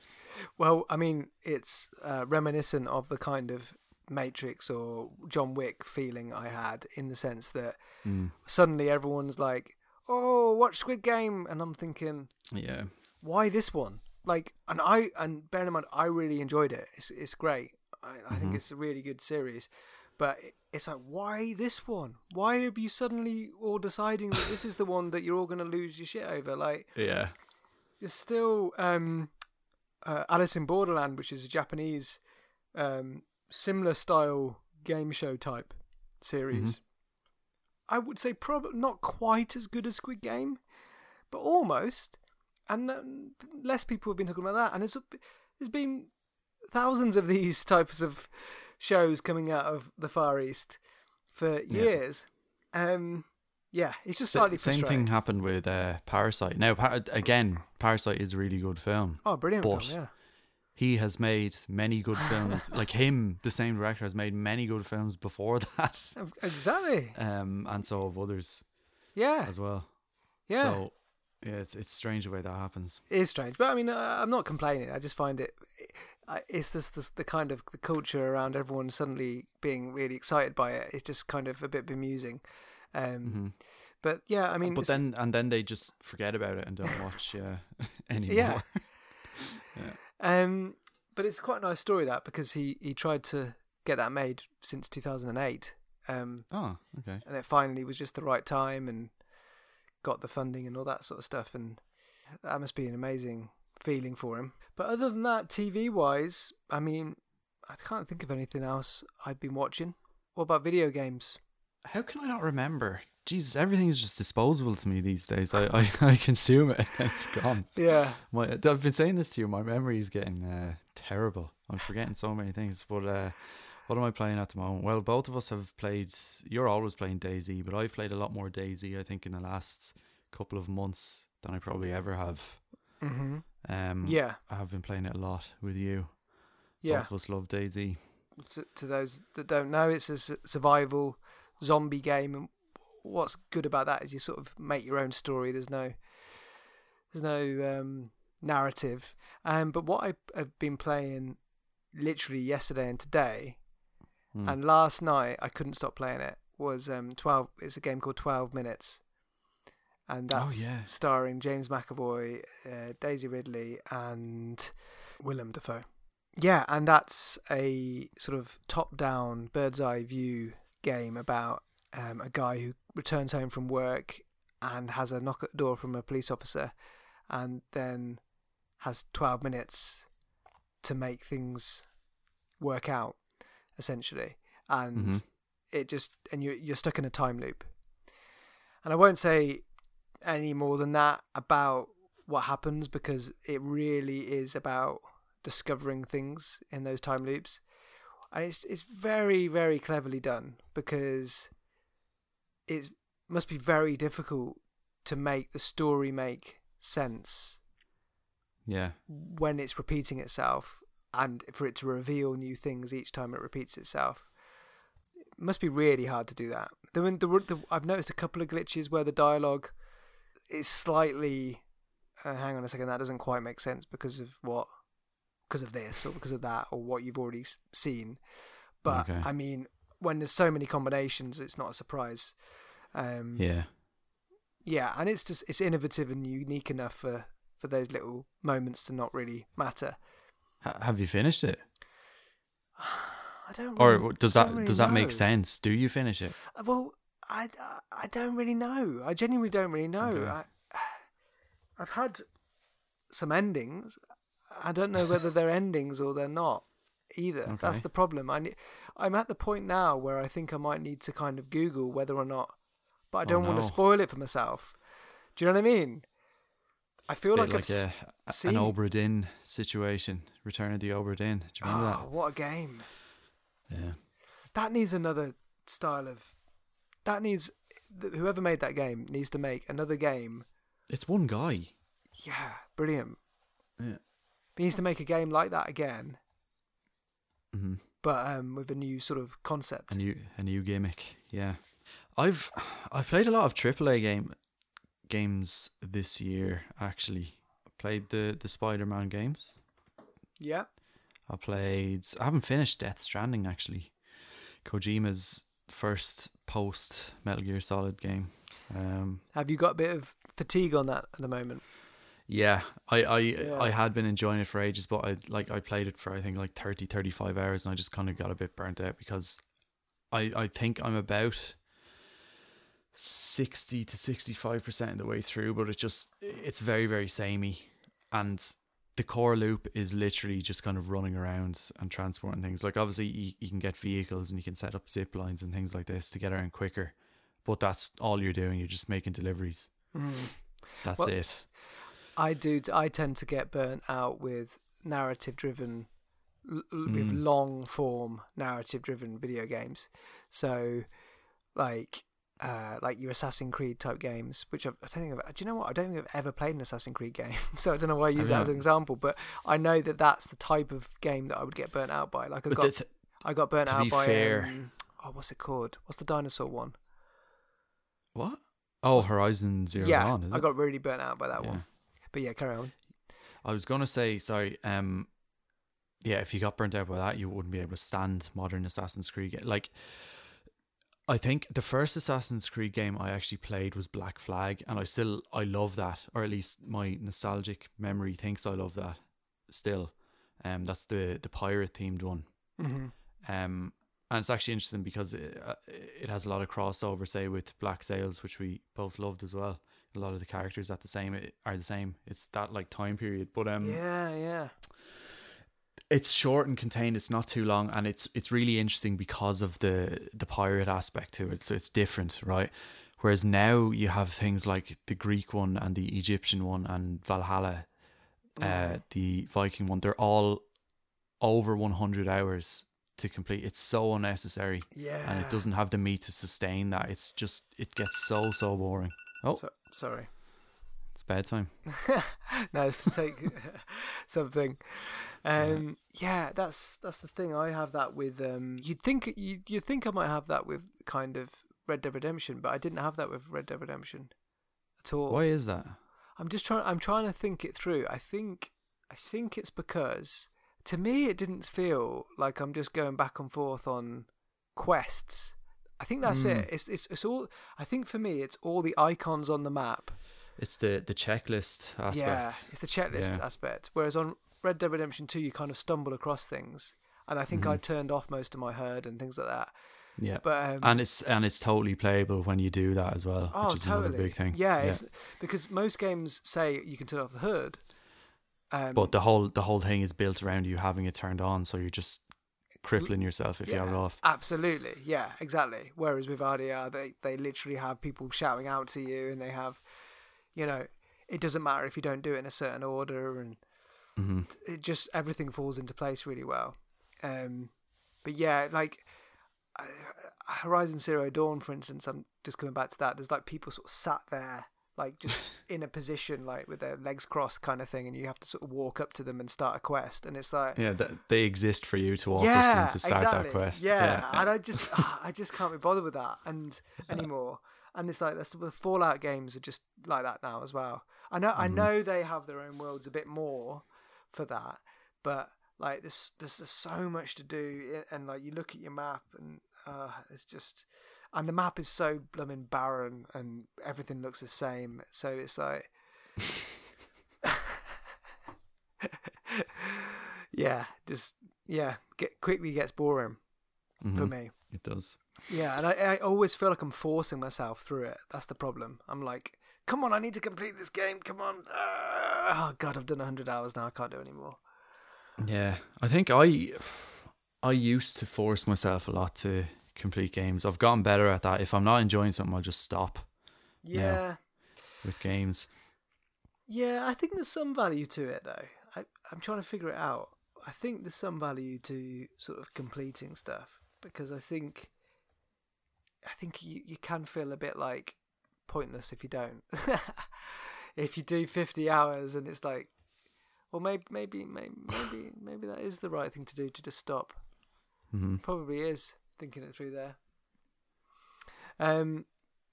well i mean it's uh, reminiscent of the kind of matrix or john wick feeling i had in the sense that Mm. suddenly everyone's like, "Oh, watch Squid Game," and I'm thinking, Yeah. why this one? Like, and I and bear in mind, I really enjoyed it. It's it's great. I, I think it's a really good series, but it, it's like, why this one? Why have you suddenly all deciding that this is the one that you're all going to lose your shit over? Like, Yeah. it's still um, uh, Alice in Borderland, which is a Japanese um, similar style game show type series. I would say probably not quite as good as Squid Game, but almost. And um, less people have been talking about that. And there's there's been thousands of these types of shows coming out of the Far East for Yeah. years. Um, yeah, it's just slightly Same thing happened with uh, Parasite. Now, Par- again, Parasite is a really good film. Oh, brilliant But- film! Yeah. He has made many good films. like him, the same director has made many good films before that. Exactly. Um, and so have others Yeah. as well. Yeah. So yeah, it's it's strange the way that happens. It is strange, but I mean, I'm not complaining. I just find it. I- It's just this, the kind of the culture around everyone suddenly being really excited by it. It's just kind of a bit bemusing. Um, hmm But yeah, I mean, but then and then they just forget about it and don't watch uh, anymore. Yeah. um, but it's quite a nice story that because he he tried to get that made since 2008, um, Oh, okay. and it finally was just the right time and got the funding and all that sort of stuff, and that must be an amazing feeling for him. But other than that, TV wise, I mean, I can't think of anything else I've been watching. What about video games? How can I not remember? Jesus, everything is just disposable to me these days. I, I, I consume it and it's gone. Yeah, My, I've been saying this to you. My memory is getting uh, terrible. I'm forgetting so many things. But uh, what am I playing at the moment? Well, both of us have played. You're always playing DayZ, but I've played a lot more DayZ. I think in the last couple of months than I probably ever have. hmm Um, yeah, I have been playing it a lot with you. yeah. Both of us love DayZ. to, to those that don't know, it's a survival zombie game, and what's good about that is you sort of make your own story. There's no, there's no um, narrative. Um, but what I, I've been playing literally yesterday and today, Hmm. and last night I couldn't stop playing it. Was um, twelve? It's a game called Twelve Minutes, and Oh, that's yeah. starring James McAvoy, uh, Daisy Ridley, and Willem Dafoe. Yeah, and that's a sort of top-down, bird's-eye view game about um, a guy who returns home from work and has a knock at the door from a police officer, and then has twelve minutes to make things work out, essentially, and Mhm. it just and you you're stuck in a time loop. And I won't say any more than that about what happens because it really is about discovering things in those time loops. And it's it's very, very cleverly done because it must be very difficult to make the story make sense Yeah. when it's repeating itself and for it to reveal new things each time it repeats itself. It must be really hard to do that. The, the, the, I've noticed a couple of glitches where the dialogue is slightly. Uh, hang on a second, that doesn't quite make sense because of what? Because of this or because of that or what you've already seen. But Okay. I mean, when there's so many combinations, it's not a surprise. Um, Yeah. yeah, and it's just it's innovative and unique enough for for those little moments to not really matter. Ha- have you finished it? I don't. Or does that really does that make sense? Do you finish it? Uh, Well, I, I don't really know. I genuinely don't really know. Okay. I, I've had some endings. I don't know whether they're endings or they're not either. That's the problem. I ne- I'm at the point now where I think I might need to kind of Google whether or not, but I Oh, don't want no. to spoil it for myself. Do you know what I mean? I feel like, like I've a, seen- an Obra Dinn situation. Return of the Obra Dinn. Do you remember oh, what a game! Yeah. That needs another style of. That needs whoever made that game needs to make another game. It's one guy. Yeah, brilliant. Yeah. He needs to make a game like that again, hmm but um, with a new sort of concept. A new a new gimmick. Yeah. I've I've played a lot of AAA game games this year. Actually, I played the the Spider Man games. yeah, I played. I haven't finished Death Stranding actually. Kojima's first post Metal Gear Solid game. Um, have you got a bit of fatigue on that at the moment? yeah, I I, Yeah. I had been enjoying it for ages, but I like I played it for I think like 30, 35 hours, and I just kind of got a bit burnt out because I I think I'm about sixty to sixty five percent of the way through, but it just it's very very samey, and the core loop is literally just kind of running around and transporting things. Like obviously you, you can get vehicles and you can set up zip lines and things like this to get around quicker, but that's all you're doing. You're just making deliveries. Mm. That's Well- it. I do. I tend to get burnt out with narrative-driven, l- l- with Mm. long-form narrative-driven video games. So, like, uh, like your Assassin's Creed type games, which I've, I don't think I've, do you know what? I don't think I've ever played an Assassin's Creed game, so I don't know why I use Have that as an example. But I know that that's the type of game that I would get burnt out by. Like I But got, th- I got burnt to out be by. fair- Um, oh, what's it called? What's the dinosaur one? what? Oh, What's- Horizon Zero yeah, Dawn. I got really burnt out by that Yeah. one. But yeah, carry on. I was gonna say, sorry, um, yeah, if you got burnt out by that, you wouldn't be able to stand modern Assassin's Creed. Like, I think the first Assassin's Creed game I actually played was Black Flag, and I still I love that, or at least my nostalgic memory thinks I love that still. Um, that's the the pirate themed one. hmm Um, and it's actually interesting because it, uh, it has a lot of crossover, say with Black Sails, which we both loved as well. A lot of the characters at the same are the same. It's that like time period, but um, yeah, yeah. It's short and contained. It's not too long, and it's it's really interesting because of the the pirate aspect to it. So it's different, right? Whereas now you have things like the Greek one and the Egyptian one and Valhalla, uh, Mm. the Viking one. They're all over one hundred hours to complete. It's so unnecessary, Yeah. and it doesn't have the meat to sustain that. It's just it gets so so boring. Oh, So, sorry. It's bedtime. nice to take something. Um, yeah, that's that's the thing. I have that with. Um, you'd think you you'd think I might have that with kind of Red Dead Redemption, but I didn't have that with Red Dead Redemption at all. Why is that? I'm just trying. I'm trying to think it through. I think. I think it's because to me it didn't feel like I'm just going back and forth on quests. I think that's Mm. it. It's, it's it's all. I think for me it's all the icons on the map. It's the the checklist aspect. Yeah, it's the checklist Yeah. aspect. Whereas on Red Dead Redemption 2, you kind of stumble across things. And I think I Mhm. turned off most of my HUD and things like that. yeah. But um, and it's and it's totally playable when you do that as well, oh, which is totally. big thing. Yeah, It's, because most games say you can turn off the HUD. Um, but the whole the whole thing is built around you having it turned on, so you're just crippling yourself if you have it off. Absolutely, yeah, exactly. Whereas with RDR, they they literally have people shouting out to you, and they have, you know, it doesn't matter if you don't do it in a certain order, and hmm it just everything falls into place really well. Um, but yeah, like uh, Horizon Zero Dawn, for instance, I'm just coming back to that. There's like people sort of sat there, like just in a position, like with their legs crossed, kind of thing, and you have to sort of walk up to them and start a quest, and it's like. Yeah, that they exist for you to walk yeah, up to them to start exactly. that quest. Yeah, and I just, I just can't be bothered with that and anymore. And it's like that's the Fallout games are just like that now as well. I know, I Mhm. know they have their own worlds a bit more for that, but like there's there's just so much to do, and like you look at your map and uh, it's just, and the map is so blooming barren and everything looks the same. So it's like. yeah, just yeah, get quickly gets boring for Mhm, me. It does. Yeah, and I, I always feel like I'm forcing myself through it. That's the problem. I'm like, come on, I need to complete this game. Come on. Ah, oh god, I've done hundred hours now. I can't do anymore. Yeah, I think I I used to force myself a lot to complete games. I've gotten better at that. If I'm not enjoying something, I'll just stop Yeah, with games. yeah. I think there's some value to it though. I, I'm trying to figure it out. I think there's some value to sort of completing stuff because I think I think you, you can feel a bit like pointless if you don't. if you do 50 hours and it's like, well, maybe maybe maybe maybe maybe that is the right thing to do to just stop. hmm Probably is thinking it through there. Um,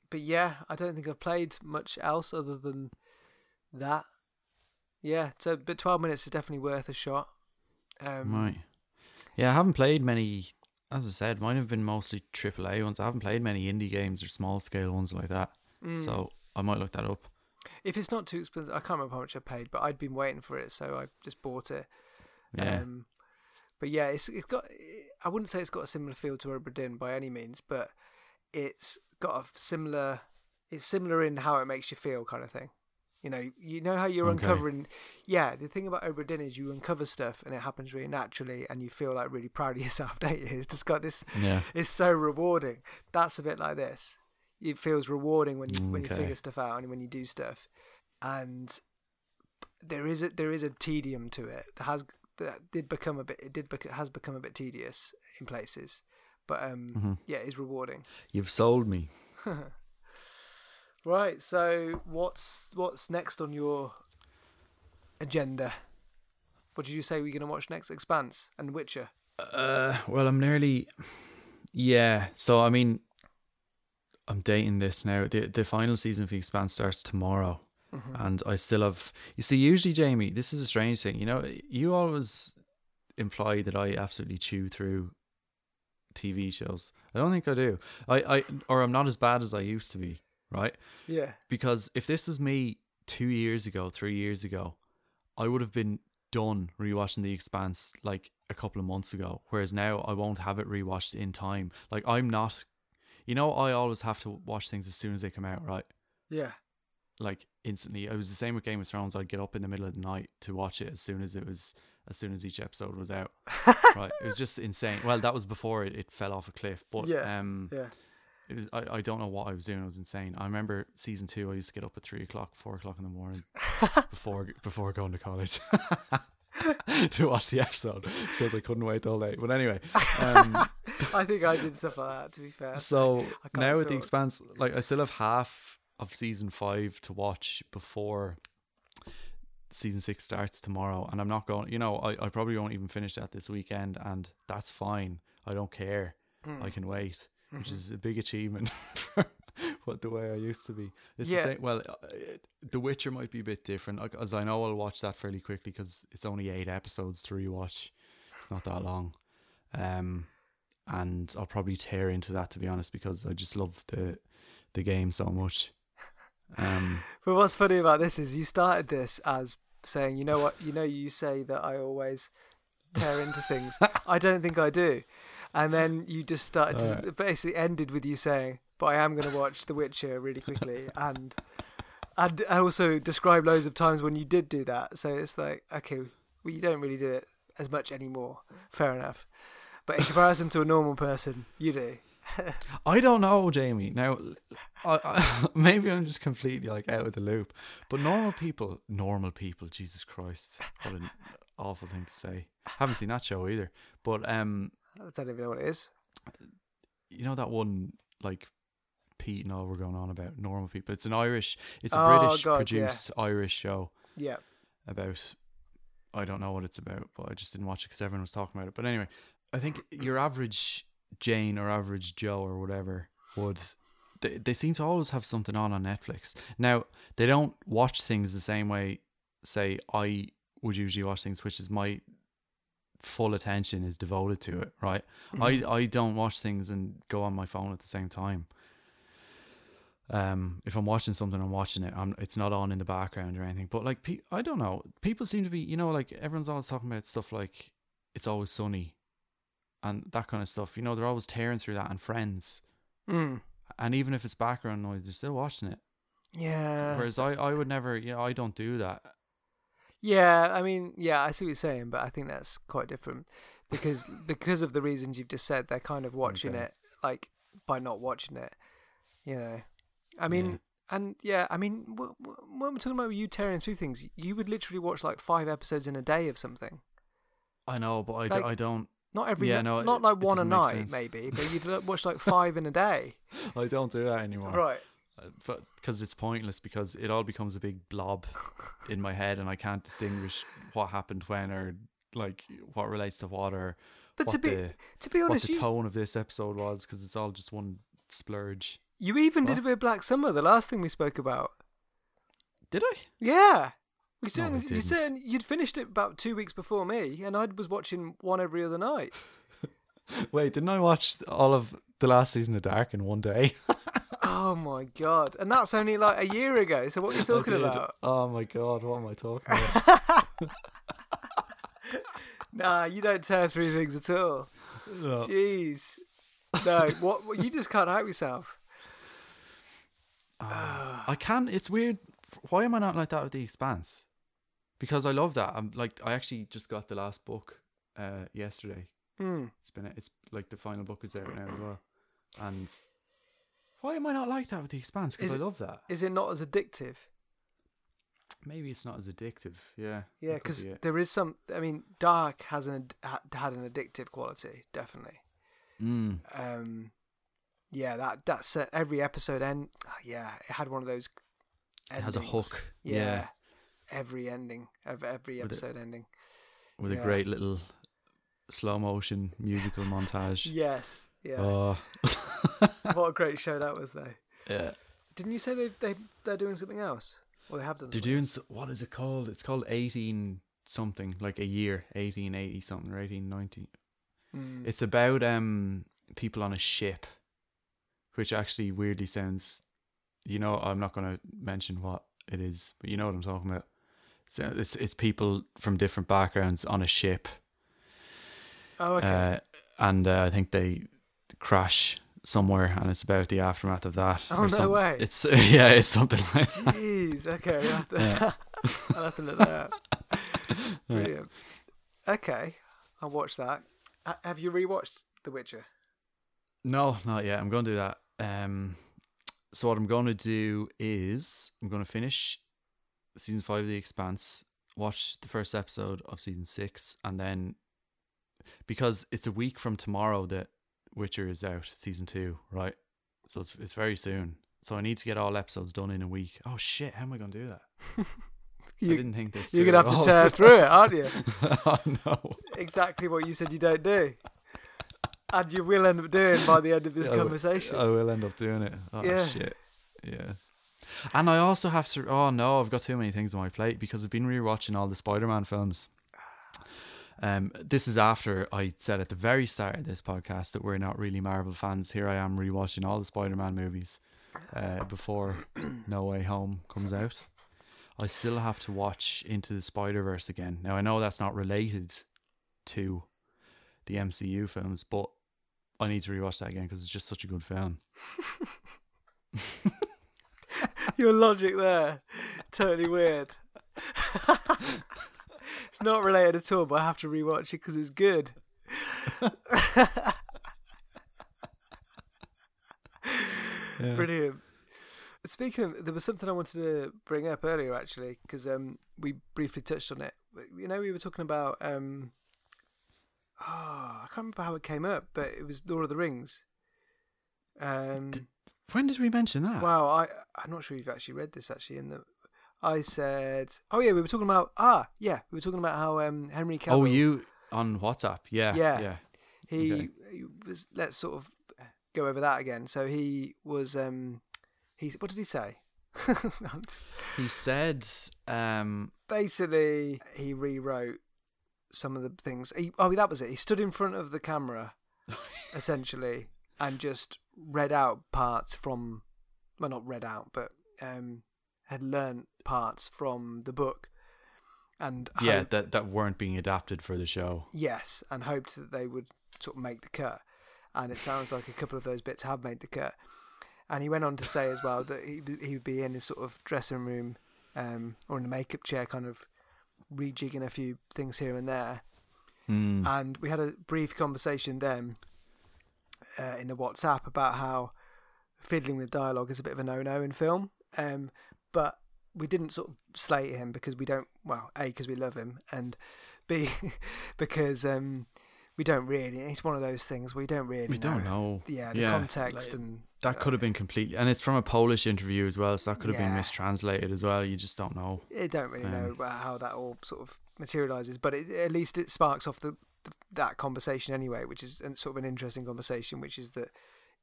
but yeah, I don't think I've played much else other than that. Yeah, so but 12 minutes is definitely worth a shot. Um, right. Yeah, I haven't played many. As I said, mine have been mostly AAA ones. I haven't played many indie games or small scale ones like that. mm. So I might look that up. if it's not too expensive, I can't remember how much I paid, but I'd been waiting for it, so I just bought it. Yeah. Um, but yeah, it's it's got. I wouldn't say it's got a similar feel to Obra Dinn by any means, but it's got a similar. It's similar in how it makes you feel, kind of thing. You know, you know how you're Okay. uncovering. Yeah, the thing about Obra Dinn is you uncover stuff and it happens really naturally, and you feel like really proud of yourself. Don't you? It's just got this. yeah. It's so rewarding. That's a bit like this. It feels rewarding when you when you figure stuff out and when you do stuff, and there is a there is a tedium to it. That has that did become a bit. It did bec- has become a bit tedious in places, but um, Mhm. yeah, it's rewarding. You've sold me. Right. So what's what's next on your agenda? What did you say we're going to watch next? Expanse and Witcher. Uh, well, I'm nearly. Yeah. So I mean, I'm dating this now. The the final season of the Expanse starts tomorrow, Mhm. and I still have. You see, usually, Jamie, this is a strange thing. You know, you always imply that I absolutely chew through TV shows. I don't think I do. I, I or I'm not as bad as I used to be. Right. Yeah. because if this was me two years ago, three years ago, I would have been done rewatching The Expanse like a couple of months ago, whereas now I won't have it rewatched in time. Like I'm not, you know, I always have to watch things as soon as they come out, right? Yeah. Like instantly. it was the same with Game of Thrones. I'd get up in the middle of the night to watch it as soon as it was, as soon as each episode was out. right? It was just insane. Well, that was before it, it fell off a cliff, but Yeah, um, Yeah. It was I, I don't know what I was doing. I was insane. I remember season two. I used to get up at three o'clock, four o'clock in the morning before before going to college to watch the episode because I couldn't wait all day. But anyway, um, I think I did stuff like that. To be fair. so now with the expanse, like I still have half of season five to watch before season six starts tomorrow, and I'm not going. You know, I, I probably won't even finish that this weekend, and that's fine. I don't care. Mm. I can wait, which Mhm. is a big achievement for what the way I used to be. It's Yeah. the same. Well, uh, The Witcher might be a bit different, as I know I'll watch that fairly quickly because it's only eight episodes to rewatch. It's not that long, um, and I'll probably tear into that to be honest because I just love the the game so much. Um, But what's funny about this is you started this as saying, you know what, you know, you say that I always tear into things. I don't think I do. And then you just started to basically ended with you saying, but I am going to watch The Witcher really quickly. And and I also described loads of times when you did do that. So it's like, okay, well, you don't really do it as much anymore. Fair enough. But in comparison to a normal person, you do. I don't know, Jamie. Now, I, I, maybe I'm just completely like out of the loop. But normal people, normal people, Jesus Christ, what an awful thing to say. Haven't seen that show either. But um, I don't even know what it is. you know that one like Pete and all we're going on about normal people. It's an Irish. It's a Oh, British God, yeah. produced Irish show Yeah. about. I don't know what it's about, but I just didn't watch it because everyone was talking about it. But anyway, I think your average Jane or average Joe or whatever would. They, they seem to always have something on on Netflix. Now they don't watch things the same way. Say I would usually watch things, which is my full attention is devoted to it. Right. Mm-hmm. I I don't watch things and go on my phone at the same time. Um, if I'm watching something, I'm watching it. I'm it's not on in the background or anything. But like, pe- I don't know. People seem to be, you know, like everyone's always talking about stuff like it's always sunny, and that kind of stuff. You know, they're always tearing through that and Friends, Mm. and even if it's background noise, they're still watching it. Yeah. Whereas I I would never, you know, I don't do that. Yeah, I mean, yeah, I see what you're saying, but I think that's quite different because because of the reasons you've just said, they're kind of watching Okay. it like by not watching it. You know, I mean, Yeah. and yeah, I mean, w- w- when we're talking about you tearing through things, you would literally watch like five episodes in a day of something. I know, but I, d- Like- I don't Not every, Yeah, no, not it- like one a night, sense. maybe, but you'd watch like five in a day. I don't do that anymore. Right. But because it's pointless because it all becomes a big blob in my head and I can't distinguish what happened when or like what relates to what or But what to be the to be honest, what the you, tone of this episode was because it's all just one splurge. you even did a bit of Black Summer, the last thing we spoke about. Did I? Yeah. We No, you certainly, you'd finished it about two weeks before me, and I was watching one every other night. Wait, didn't I watch all of the last season of Dark in one day? oh my god! And that's only like a year ago. So what are you talking about? Oh my god, what am I talking about? Nah, you don't tear through things at all. No. Jeez. No, what, what? You just can't help yourself. Ah, I can. It's weird. Why am I not like that with the Expanse? Because I love that. I'm like I actually just got the last book uh yesterday. Hmm. It's been it's like the final book is out now as well. And why am I not like that with the Expanse? Because I it- love that. Is it not as addictive? Maybe it's not as addictive. Yeah. Yeah, because be there is some. I mean, Dark has an ad- had an addictive quality, definitely. Mm. Um, yeah, that that's uh, every episode end. ah, Yeah, it had one of those. It has a endings. hook. Yeah, Yeah. every ending of every With it- episode ending. With Yeah. a great little slow motion musical montage. Yes, yeah. Oh. what a great show that was, though. yeah. Didn't you say they they they're doing something else? Or they have done. They're doing else? what is it called? It's called eighteen something, like a year, eighteen eighty something or eighteen ninety. Mm. It's about um people on a ship, which actually weirdly sounds. You know, I'm not going to mention what it is, but you know what I'm talking about. So it's it's people from different backgrounds on a ship, Oh, okay. uh, and uh, I think they crash somewhere, and it's about the aftermath of that. Oh, no some- way. It's yeah, it's something like that. Jeez. Okay. I'll have, to, Yeah. I'll have to look that up. Brilliant. Okay, I'll watch that. Have you rewatched The Witcher? No, not yet. I'm going to do that. Um, so what I'm going to do is I'm going to finish season five of The Expanse, watch the first episode of season six, and then because it's a week from tomorrow that Witcher is out, season two, right? So it's it's very soon. So I need to get all episodes done in a week. Oh shit! How am I going to do that? I You, didn't think this. you're gonna have to tear through it, aren't you? oh no! Exactly what you said you don't do, and you will end up doing by the end of this I will- conversation. I will end up doing it. Oh Yeah. shit. Yeah. And I also have to oh no, I've got too many things on my plate because I've been rewatching all the Spider Man films. Um this is after I said at the very start of this podcast that we're not really Marvel fans. Here I am rewatching all the Spider Man movies uh before No Way Home comes out. I still have to watch Into the Spider Verse again. Now I know that's not related to the MCU films, but I need to rewatch that again because it's just such a good film. Your logic there, totally weird. it's not related at all, but I have to rewatch it because it's good. Brilliant. Speaking of, there was something I wanted to bring up earlier actually, because um, we briefly touched on it. You know, we were talking about. Um, oh, I can't remember how it came up, but it was Lord of the Rings. Um, Did- When did we mention that? Wow, I I'm not sure you've actually read this actually. In the, I said, oh yeah, we were talking about ah yeah, we were talking about how um Henry Cavill. oh, you on WhatsApp? Yeah, Yeah. yeah. he, okay. he was. Let's sort of go over that again. So he was um he what did he say? He said, um, Basically, he rewrote some of the things. He, oh, that was it. He stood in front of the camera, essentially, and just read out parts from, well, not read out, but um, had learnt parts from the book, and yeah, that that weren't being adapted for the show. yes, and hoped that they would sort of make the cut. And it sounds like a couple of those bits have made the cut. And he went on to say as well that he he would be in his sort of dressing room, um, or in a makeup chair, kind of rejigging a few things here and there. Mm. And we had a brief conversation then uh, in the WhatsApp about how fiddling with dialogue is a bit of a no-no in film. Um, but we didn't sort of slate him because we don't. Well, a because we love him, and b because um, we don't really. It's one of those things we don't really. we don't know. Yeah, the Yeah, context like, and That could have been completely, and it's from a Polish interview as well, so that could have been mistranslated as well. You just don't know. I don't really know Um, about how that all sort of materializes, but it, at least it sparks off the, the that conversation anyway, which is an- sort of an interesting conversation, which is that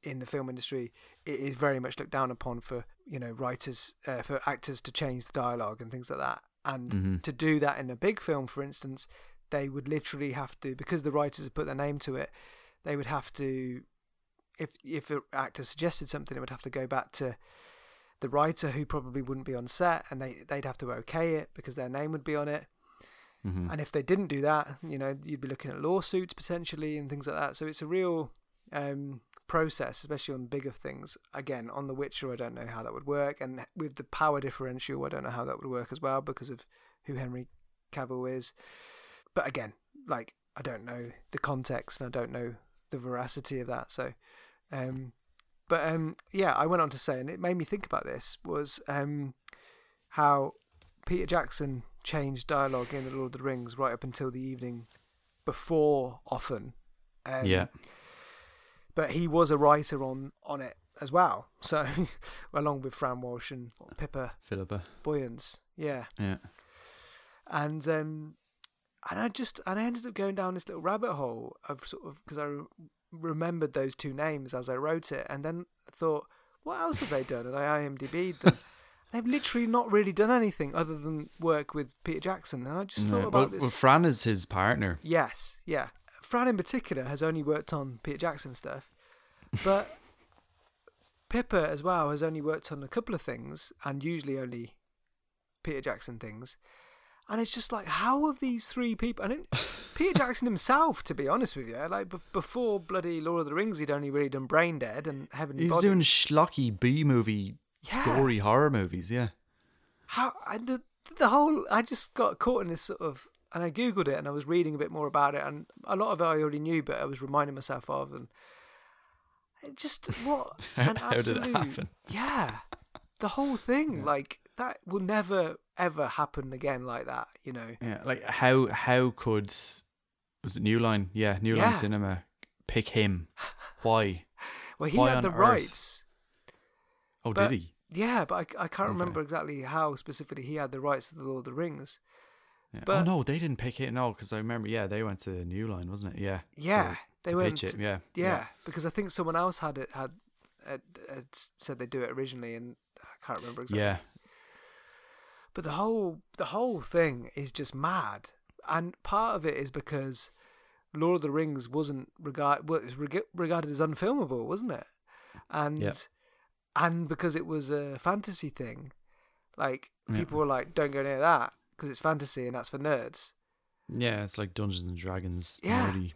in the film industry, it is very much looked down upon for you know writers uh, for actors to change the dialogue and things like that, and Mhm. to do that in a big film, for instance, they would literally have to because the writers have put their name to it, they would have to. If if an actor suggested something, it would have to go back to the writer who probably wouldn't be on set and they they'd have to okay it because their name would be on it hmm and if they didn't do that you know you'd be looking at lawsuits potentially and things like that so it's a real um, process especially on bigger things. Again on the witcher i don't know how that would work and with the power differential i don't know how that would work as well because of who henry cavill is. But again like i don't know the context and i don't know the veracity of that so um but um yeah i went on to say and it made me think about this was um how peter jackson changed dialogue in the lord of the rings right up until the evening before often um, yeah, but he was a writer on on it as well so along with fran walsh and pippa Philippa. boyens yeah Yeah, and um and I just and I ended up going down this little rabbit hole of sort of because I re- remembered those two names as I wrote it, and then thought, what else have they done? And I IMDb'd them. They've literally not really done anything other than work with Peter Jackson, and I just thought well, about this. well, Fran is his partner. Yes, yeah. Fran in particular has only worked on Peter Jackson stuff, but Pippa as well has only worked on a couple of things, and usually only Peter Jackson things. and it's just like, how have these three people? And it, Peter Jackson himself, to be honest with you, like b- before bloody Lord of the Rings, he'd only really done Brain Dead and Heavenly He's Body. doing schlocky B movie, yeah. gory horror movies. Yeah. How the the whole I just got caught in this sort of and I googled it and I was reading a bit more about it and a lot of it I already knew, but I was reminding myself of and it just what an absolute it happen? yeah, the whole thing Yeah. like that will never ever happen again like that. You know, Yeah, like how how could was it New Line? Yeah, New Line Cinema pick him? Why? well he Why had the earth? rights. Oh, But- did he? Yeah, but I, I can't Okay. remember exactly how specifically he had the rights to the Lord of the Rings. Yeah. oh but- no, they didn't pick it. No, because I remember. Yeah, they went to New Line, wasn't it? Yeah. Yeah, to- they to went. it. Yeah. Yeah, because I think someone else had it had, had, had said they'd do it originally, and I can't remember exactly. Yeah. But the whole the whole thing is just mad, and part of it is because Lord of the Rings wasn't regard well, was reg- regarded as unfilmable, wasn't it? And Yeah. and because it was a fantasy thing, like Yeah. people were like, "Don't go near that because it's fantasy and that's for nerds." Yeah, it's like Dungeons and Dragons. Yeah. nerdy.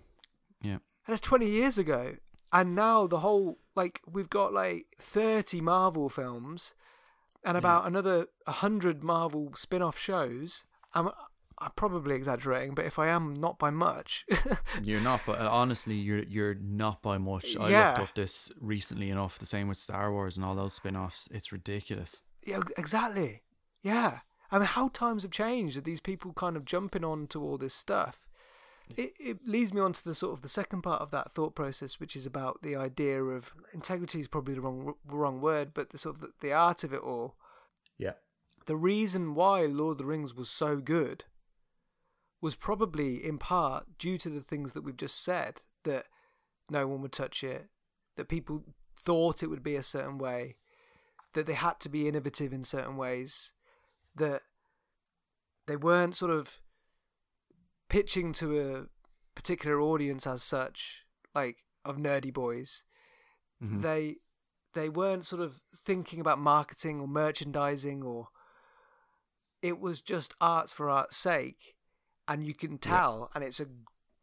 And it's 20 years ago. And now the whole, like, we've got like 30 Marvel films and Yeah. about another 100 Marvel spin off shows. I'm, I'm probably exaggerating, but if I am, not by much. You're not, but uh, honestly, you're you're not by much. I Yeah. looked up this recently enough. The same with Star Wars and all those spin-offs. It's ridiculous. yeah, exactly. Yeah. I mean, how times have changed that these people kind of jumping on to all this stuff. It, it leads me on to the sort of the second part of that thought process, which is about the idea of integrity is probably the wrong wrong word, but the sort of the, the art of it all. Yeah. the reason why Lord of the Rings was so good was probably in part due to the things that we've just said that no one would touch it, that people thought it would be a certain way, that they had to be innovative in certain ways, that they weren't sort of pitching to a particular audience as such, like of nerdy boys Mhm. they they weren't sort of thinking about marketing or merchandising or it was just arts for art's sake and you can tell and it's a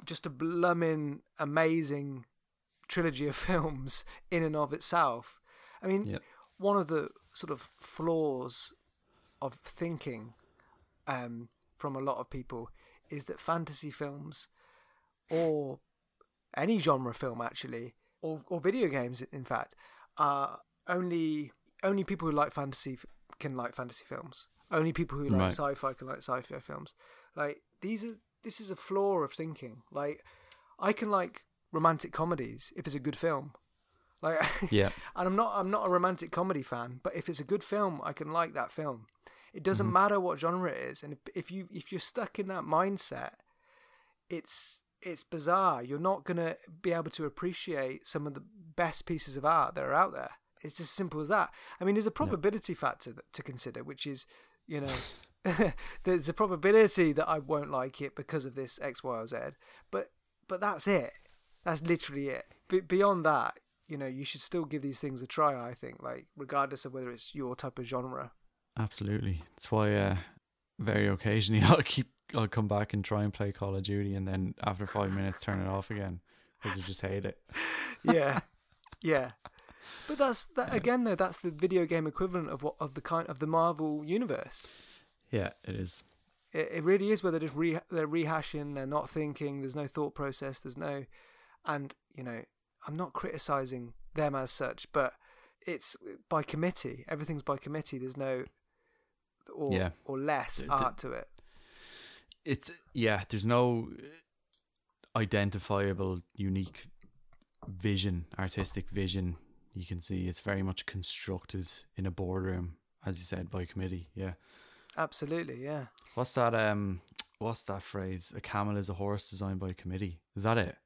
just a blooming amazing trilogy of films in and of itself i mean Yep. one of the sort of flaws of thinking um, from a lot of people is that fantasy films or any genre film actually or, or video games in fact are only only people who like fantasy f- can like fantasy films only people who like Right. sci-fi can like sci-fi films like these are this is a flaw of thinking like i can like romantic comedies if it's a good film like Yeah. and I'm not I'm not a romantic comedy fan, but if it's a good film, I can like that film. It doesn't Mhm. matter what genre it is, and if, if you if you're stuck in that mindset, it's it's bizarre. You're not gonna be able to appreciate some of the best pieces of art that are out there. It's as simple as that. I mean, there's a probability factor that, to consider, which is, you know, there's a probability that I won't like it because of this X, Y, or Z. But but that's it. That's literally it. Be beyond that, you know, you should still give these things a try. I think, like regardless of whether it's your type of genre. Absolutely. That's why uh, very occasionally I'll keep I'll come back and try and play Call of Duty, and then after five minutes turn it off again because I just hate it. Yeah, yeah. But that's that again, though. That's the video game equivalent of what of the kind of the Marvel universe. Yeah, it is. It, it really is where they're just re- they're rehashing. They're not thinking. There's no thought process. There's no, and you know, I'm not criticizing them as such, but it's by committee. Everything's by committee. There's no, or Yeah. or less The- the- art to it. It's yeah. There's no identifiable, unique vision, artistic vision. You can see it's very much constructed in a boardroom, as you said, by committee. Yeah. Absolutely, yeah. What's that? Um, what's that phrase? A camel is a horse designed by committee. Is that it?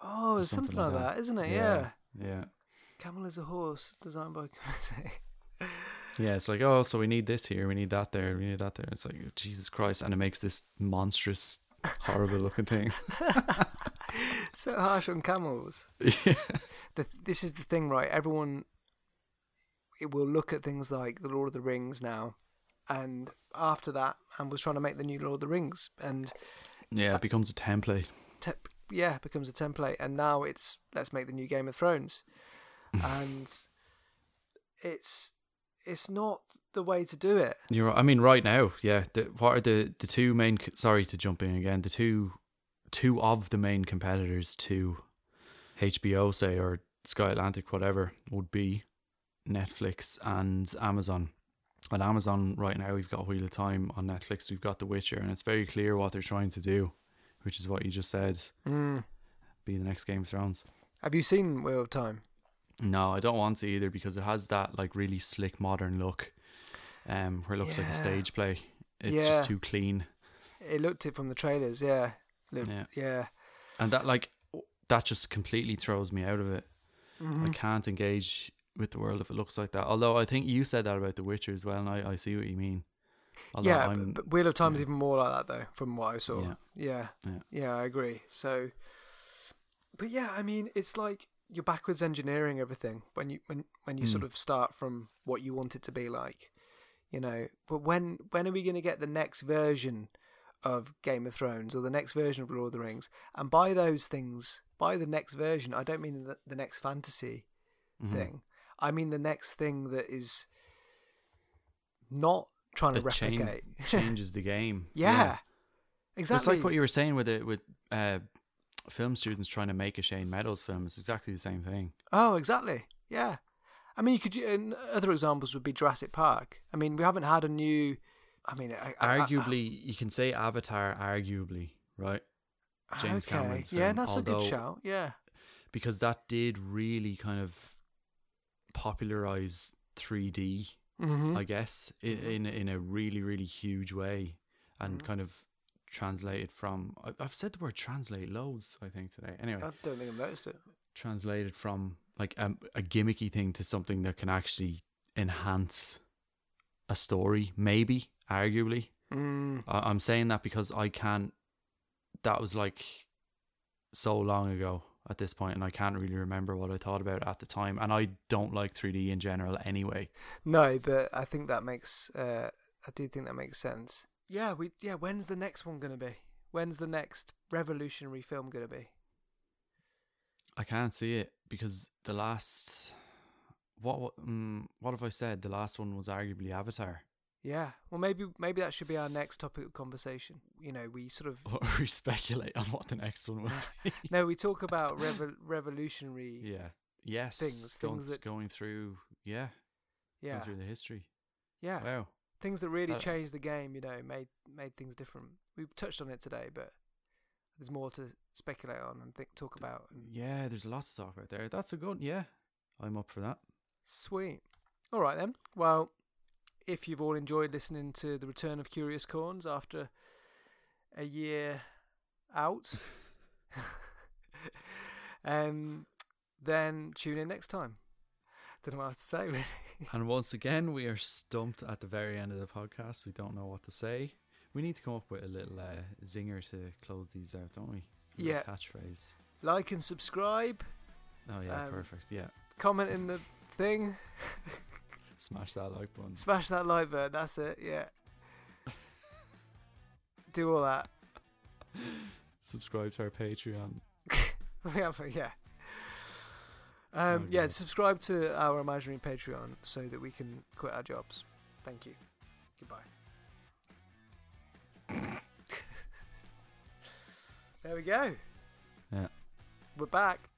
Oh, it's something, something like like that, isn't it? Yeah. Yeah. Yeah. Camel is a horse designed by committee. Yeah, it's like, oh, so we need this here, we need that there, we need that there. It's like, Jesus Christ. And it makes this monstrous, horrible looking thing. so harsh on camels. yeah. the, this is the thing, right? Everyone it will look at things like the Lord of the Rings now, and after that, and was trying to make the new Lord of the Rings, and Yeah, it becomes a template. te- yeah, it becomes a template, and now it's let's make the new Game of Thrones, and it's it's not the way to do it. You're. I mean, right now, yeah. The, what are the the two main? Sorry to jump in again. The two two of the main competitors to HBO, say, or Sky Atlantic, whatever, would be Netflix and Amazon. On Amazon right now, we've got Wheel of Time. On Netflix, we've got The Witcher, and it's very clear what they're trying to do, which is what you just said. Mm. Be the next Game of Thrones. Have you seen Wheel of Time? No, I don't want to either because it has that like really slick modern look, um, where it looks like a stage play. It's Yeah. just too clean. It looked it from the trailers, yeah. Looked, Yeah. yeah. and that like that just completely throws me out of it. I Mhm. can't engage with the world if it looks like that. Although I think you said that about The Witcher as well, and I, I see what you mean. Although Yeah, I'm, but, but Wheel of Time's yeah. even more like that though, from what I saw. Yeah. Yeah. Yeah. Yeah, I agree. So but yeah, I mean, it's like you're backwards engineering everything when you when when you sort Mm. of start from what you want it to be like. You know, but when when are we going to get the next version of Game of Thrones or the next version of Lord of the Rings? And by those things, by the next version, I don't mean the, the next fantasy Mhm. thing. I mean the next thing that is not trying to That change- replicate. changes the game. yeah, It's exactly. It's like what you were saying with it with uh, film students trying to make a Shane Meadows film. It's exactly the same thing. Oh, exactly. Yeah. I mean, you could. And other examples would be Jurassic Park. I mean, we haven't had a new. I mean, I, I- Arguably, you can say Avatar. Arguably, right? James okay. Cameron's Yeah, film, that's a good although- shout. Yeah. because that did really kind of popularize 3D, Mm-hmm. I guess, in, Mhm. in in a really really huge way, and Mhm. kind of translated from. I've said the word translate loads, I think today. Anyway, I don't think I've noticed it. translated from like a, a gimmicky thing to something that can actually enhance a story, maybe, arguably. Mm. I- I'm saying that because I can't. That was like so long ago at this point, and I can't really remember what I thought about at the time. And I don't like 3D in general anyway. No, but I think that makes. Uh, I do think that makes sense. Yeah, we. Yeah, when's the next one gonna be? When's the next revolutionary film gonna be? I can't see it because the last. What what, mm, what have I said? The last one was arguably Avatar. Yeah. Well, maybe maybe that should be our next topic of conversation. You know, we sort of Or we speculate on what the next one will be. no, we talk about revo- revolutionary. yeah. Yes. Things- going, things that- going through. Yeah. Yeah. Going through the history. Yeah. Wow. Things that really Uh, changed the game. You know, made made things different. We've touched on it today, but there's more to speculate on and think, talk about. And Yeah, there's a lot to talk about there. That's a good. Yeah, I'm up for that. Sweet. All right then. Well, if you've all enjoyed listening to the return of Curious Corns after a year out, um, then tune in next time. Don't know what to say really. And once again, we are stumped at the very end of the podcast. We don't know what to say. We need to come up with a little uh, zinger to close these out, don't we? A Yeah. Catchphrase. Like and subscribe. Oh yeah, Um, perfect. Yeah. Comment in the thing. Smash that like button. Smash that like button. That's it. Yeah. Do all that. Subscribe to our Patreon. Yeah. Um, Oh, yeah, God. subscribe to our imaginary Patreon so that we can quit our jobs. Thank you. Goodbye. there we go. Yeah. We're back.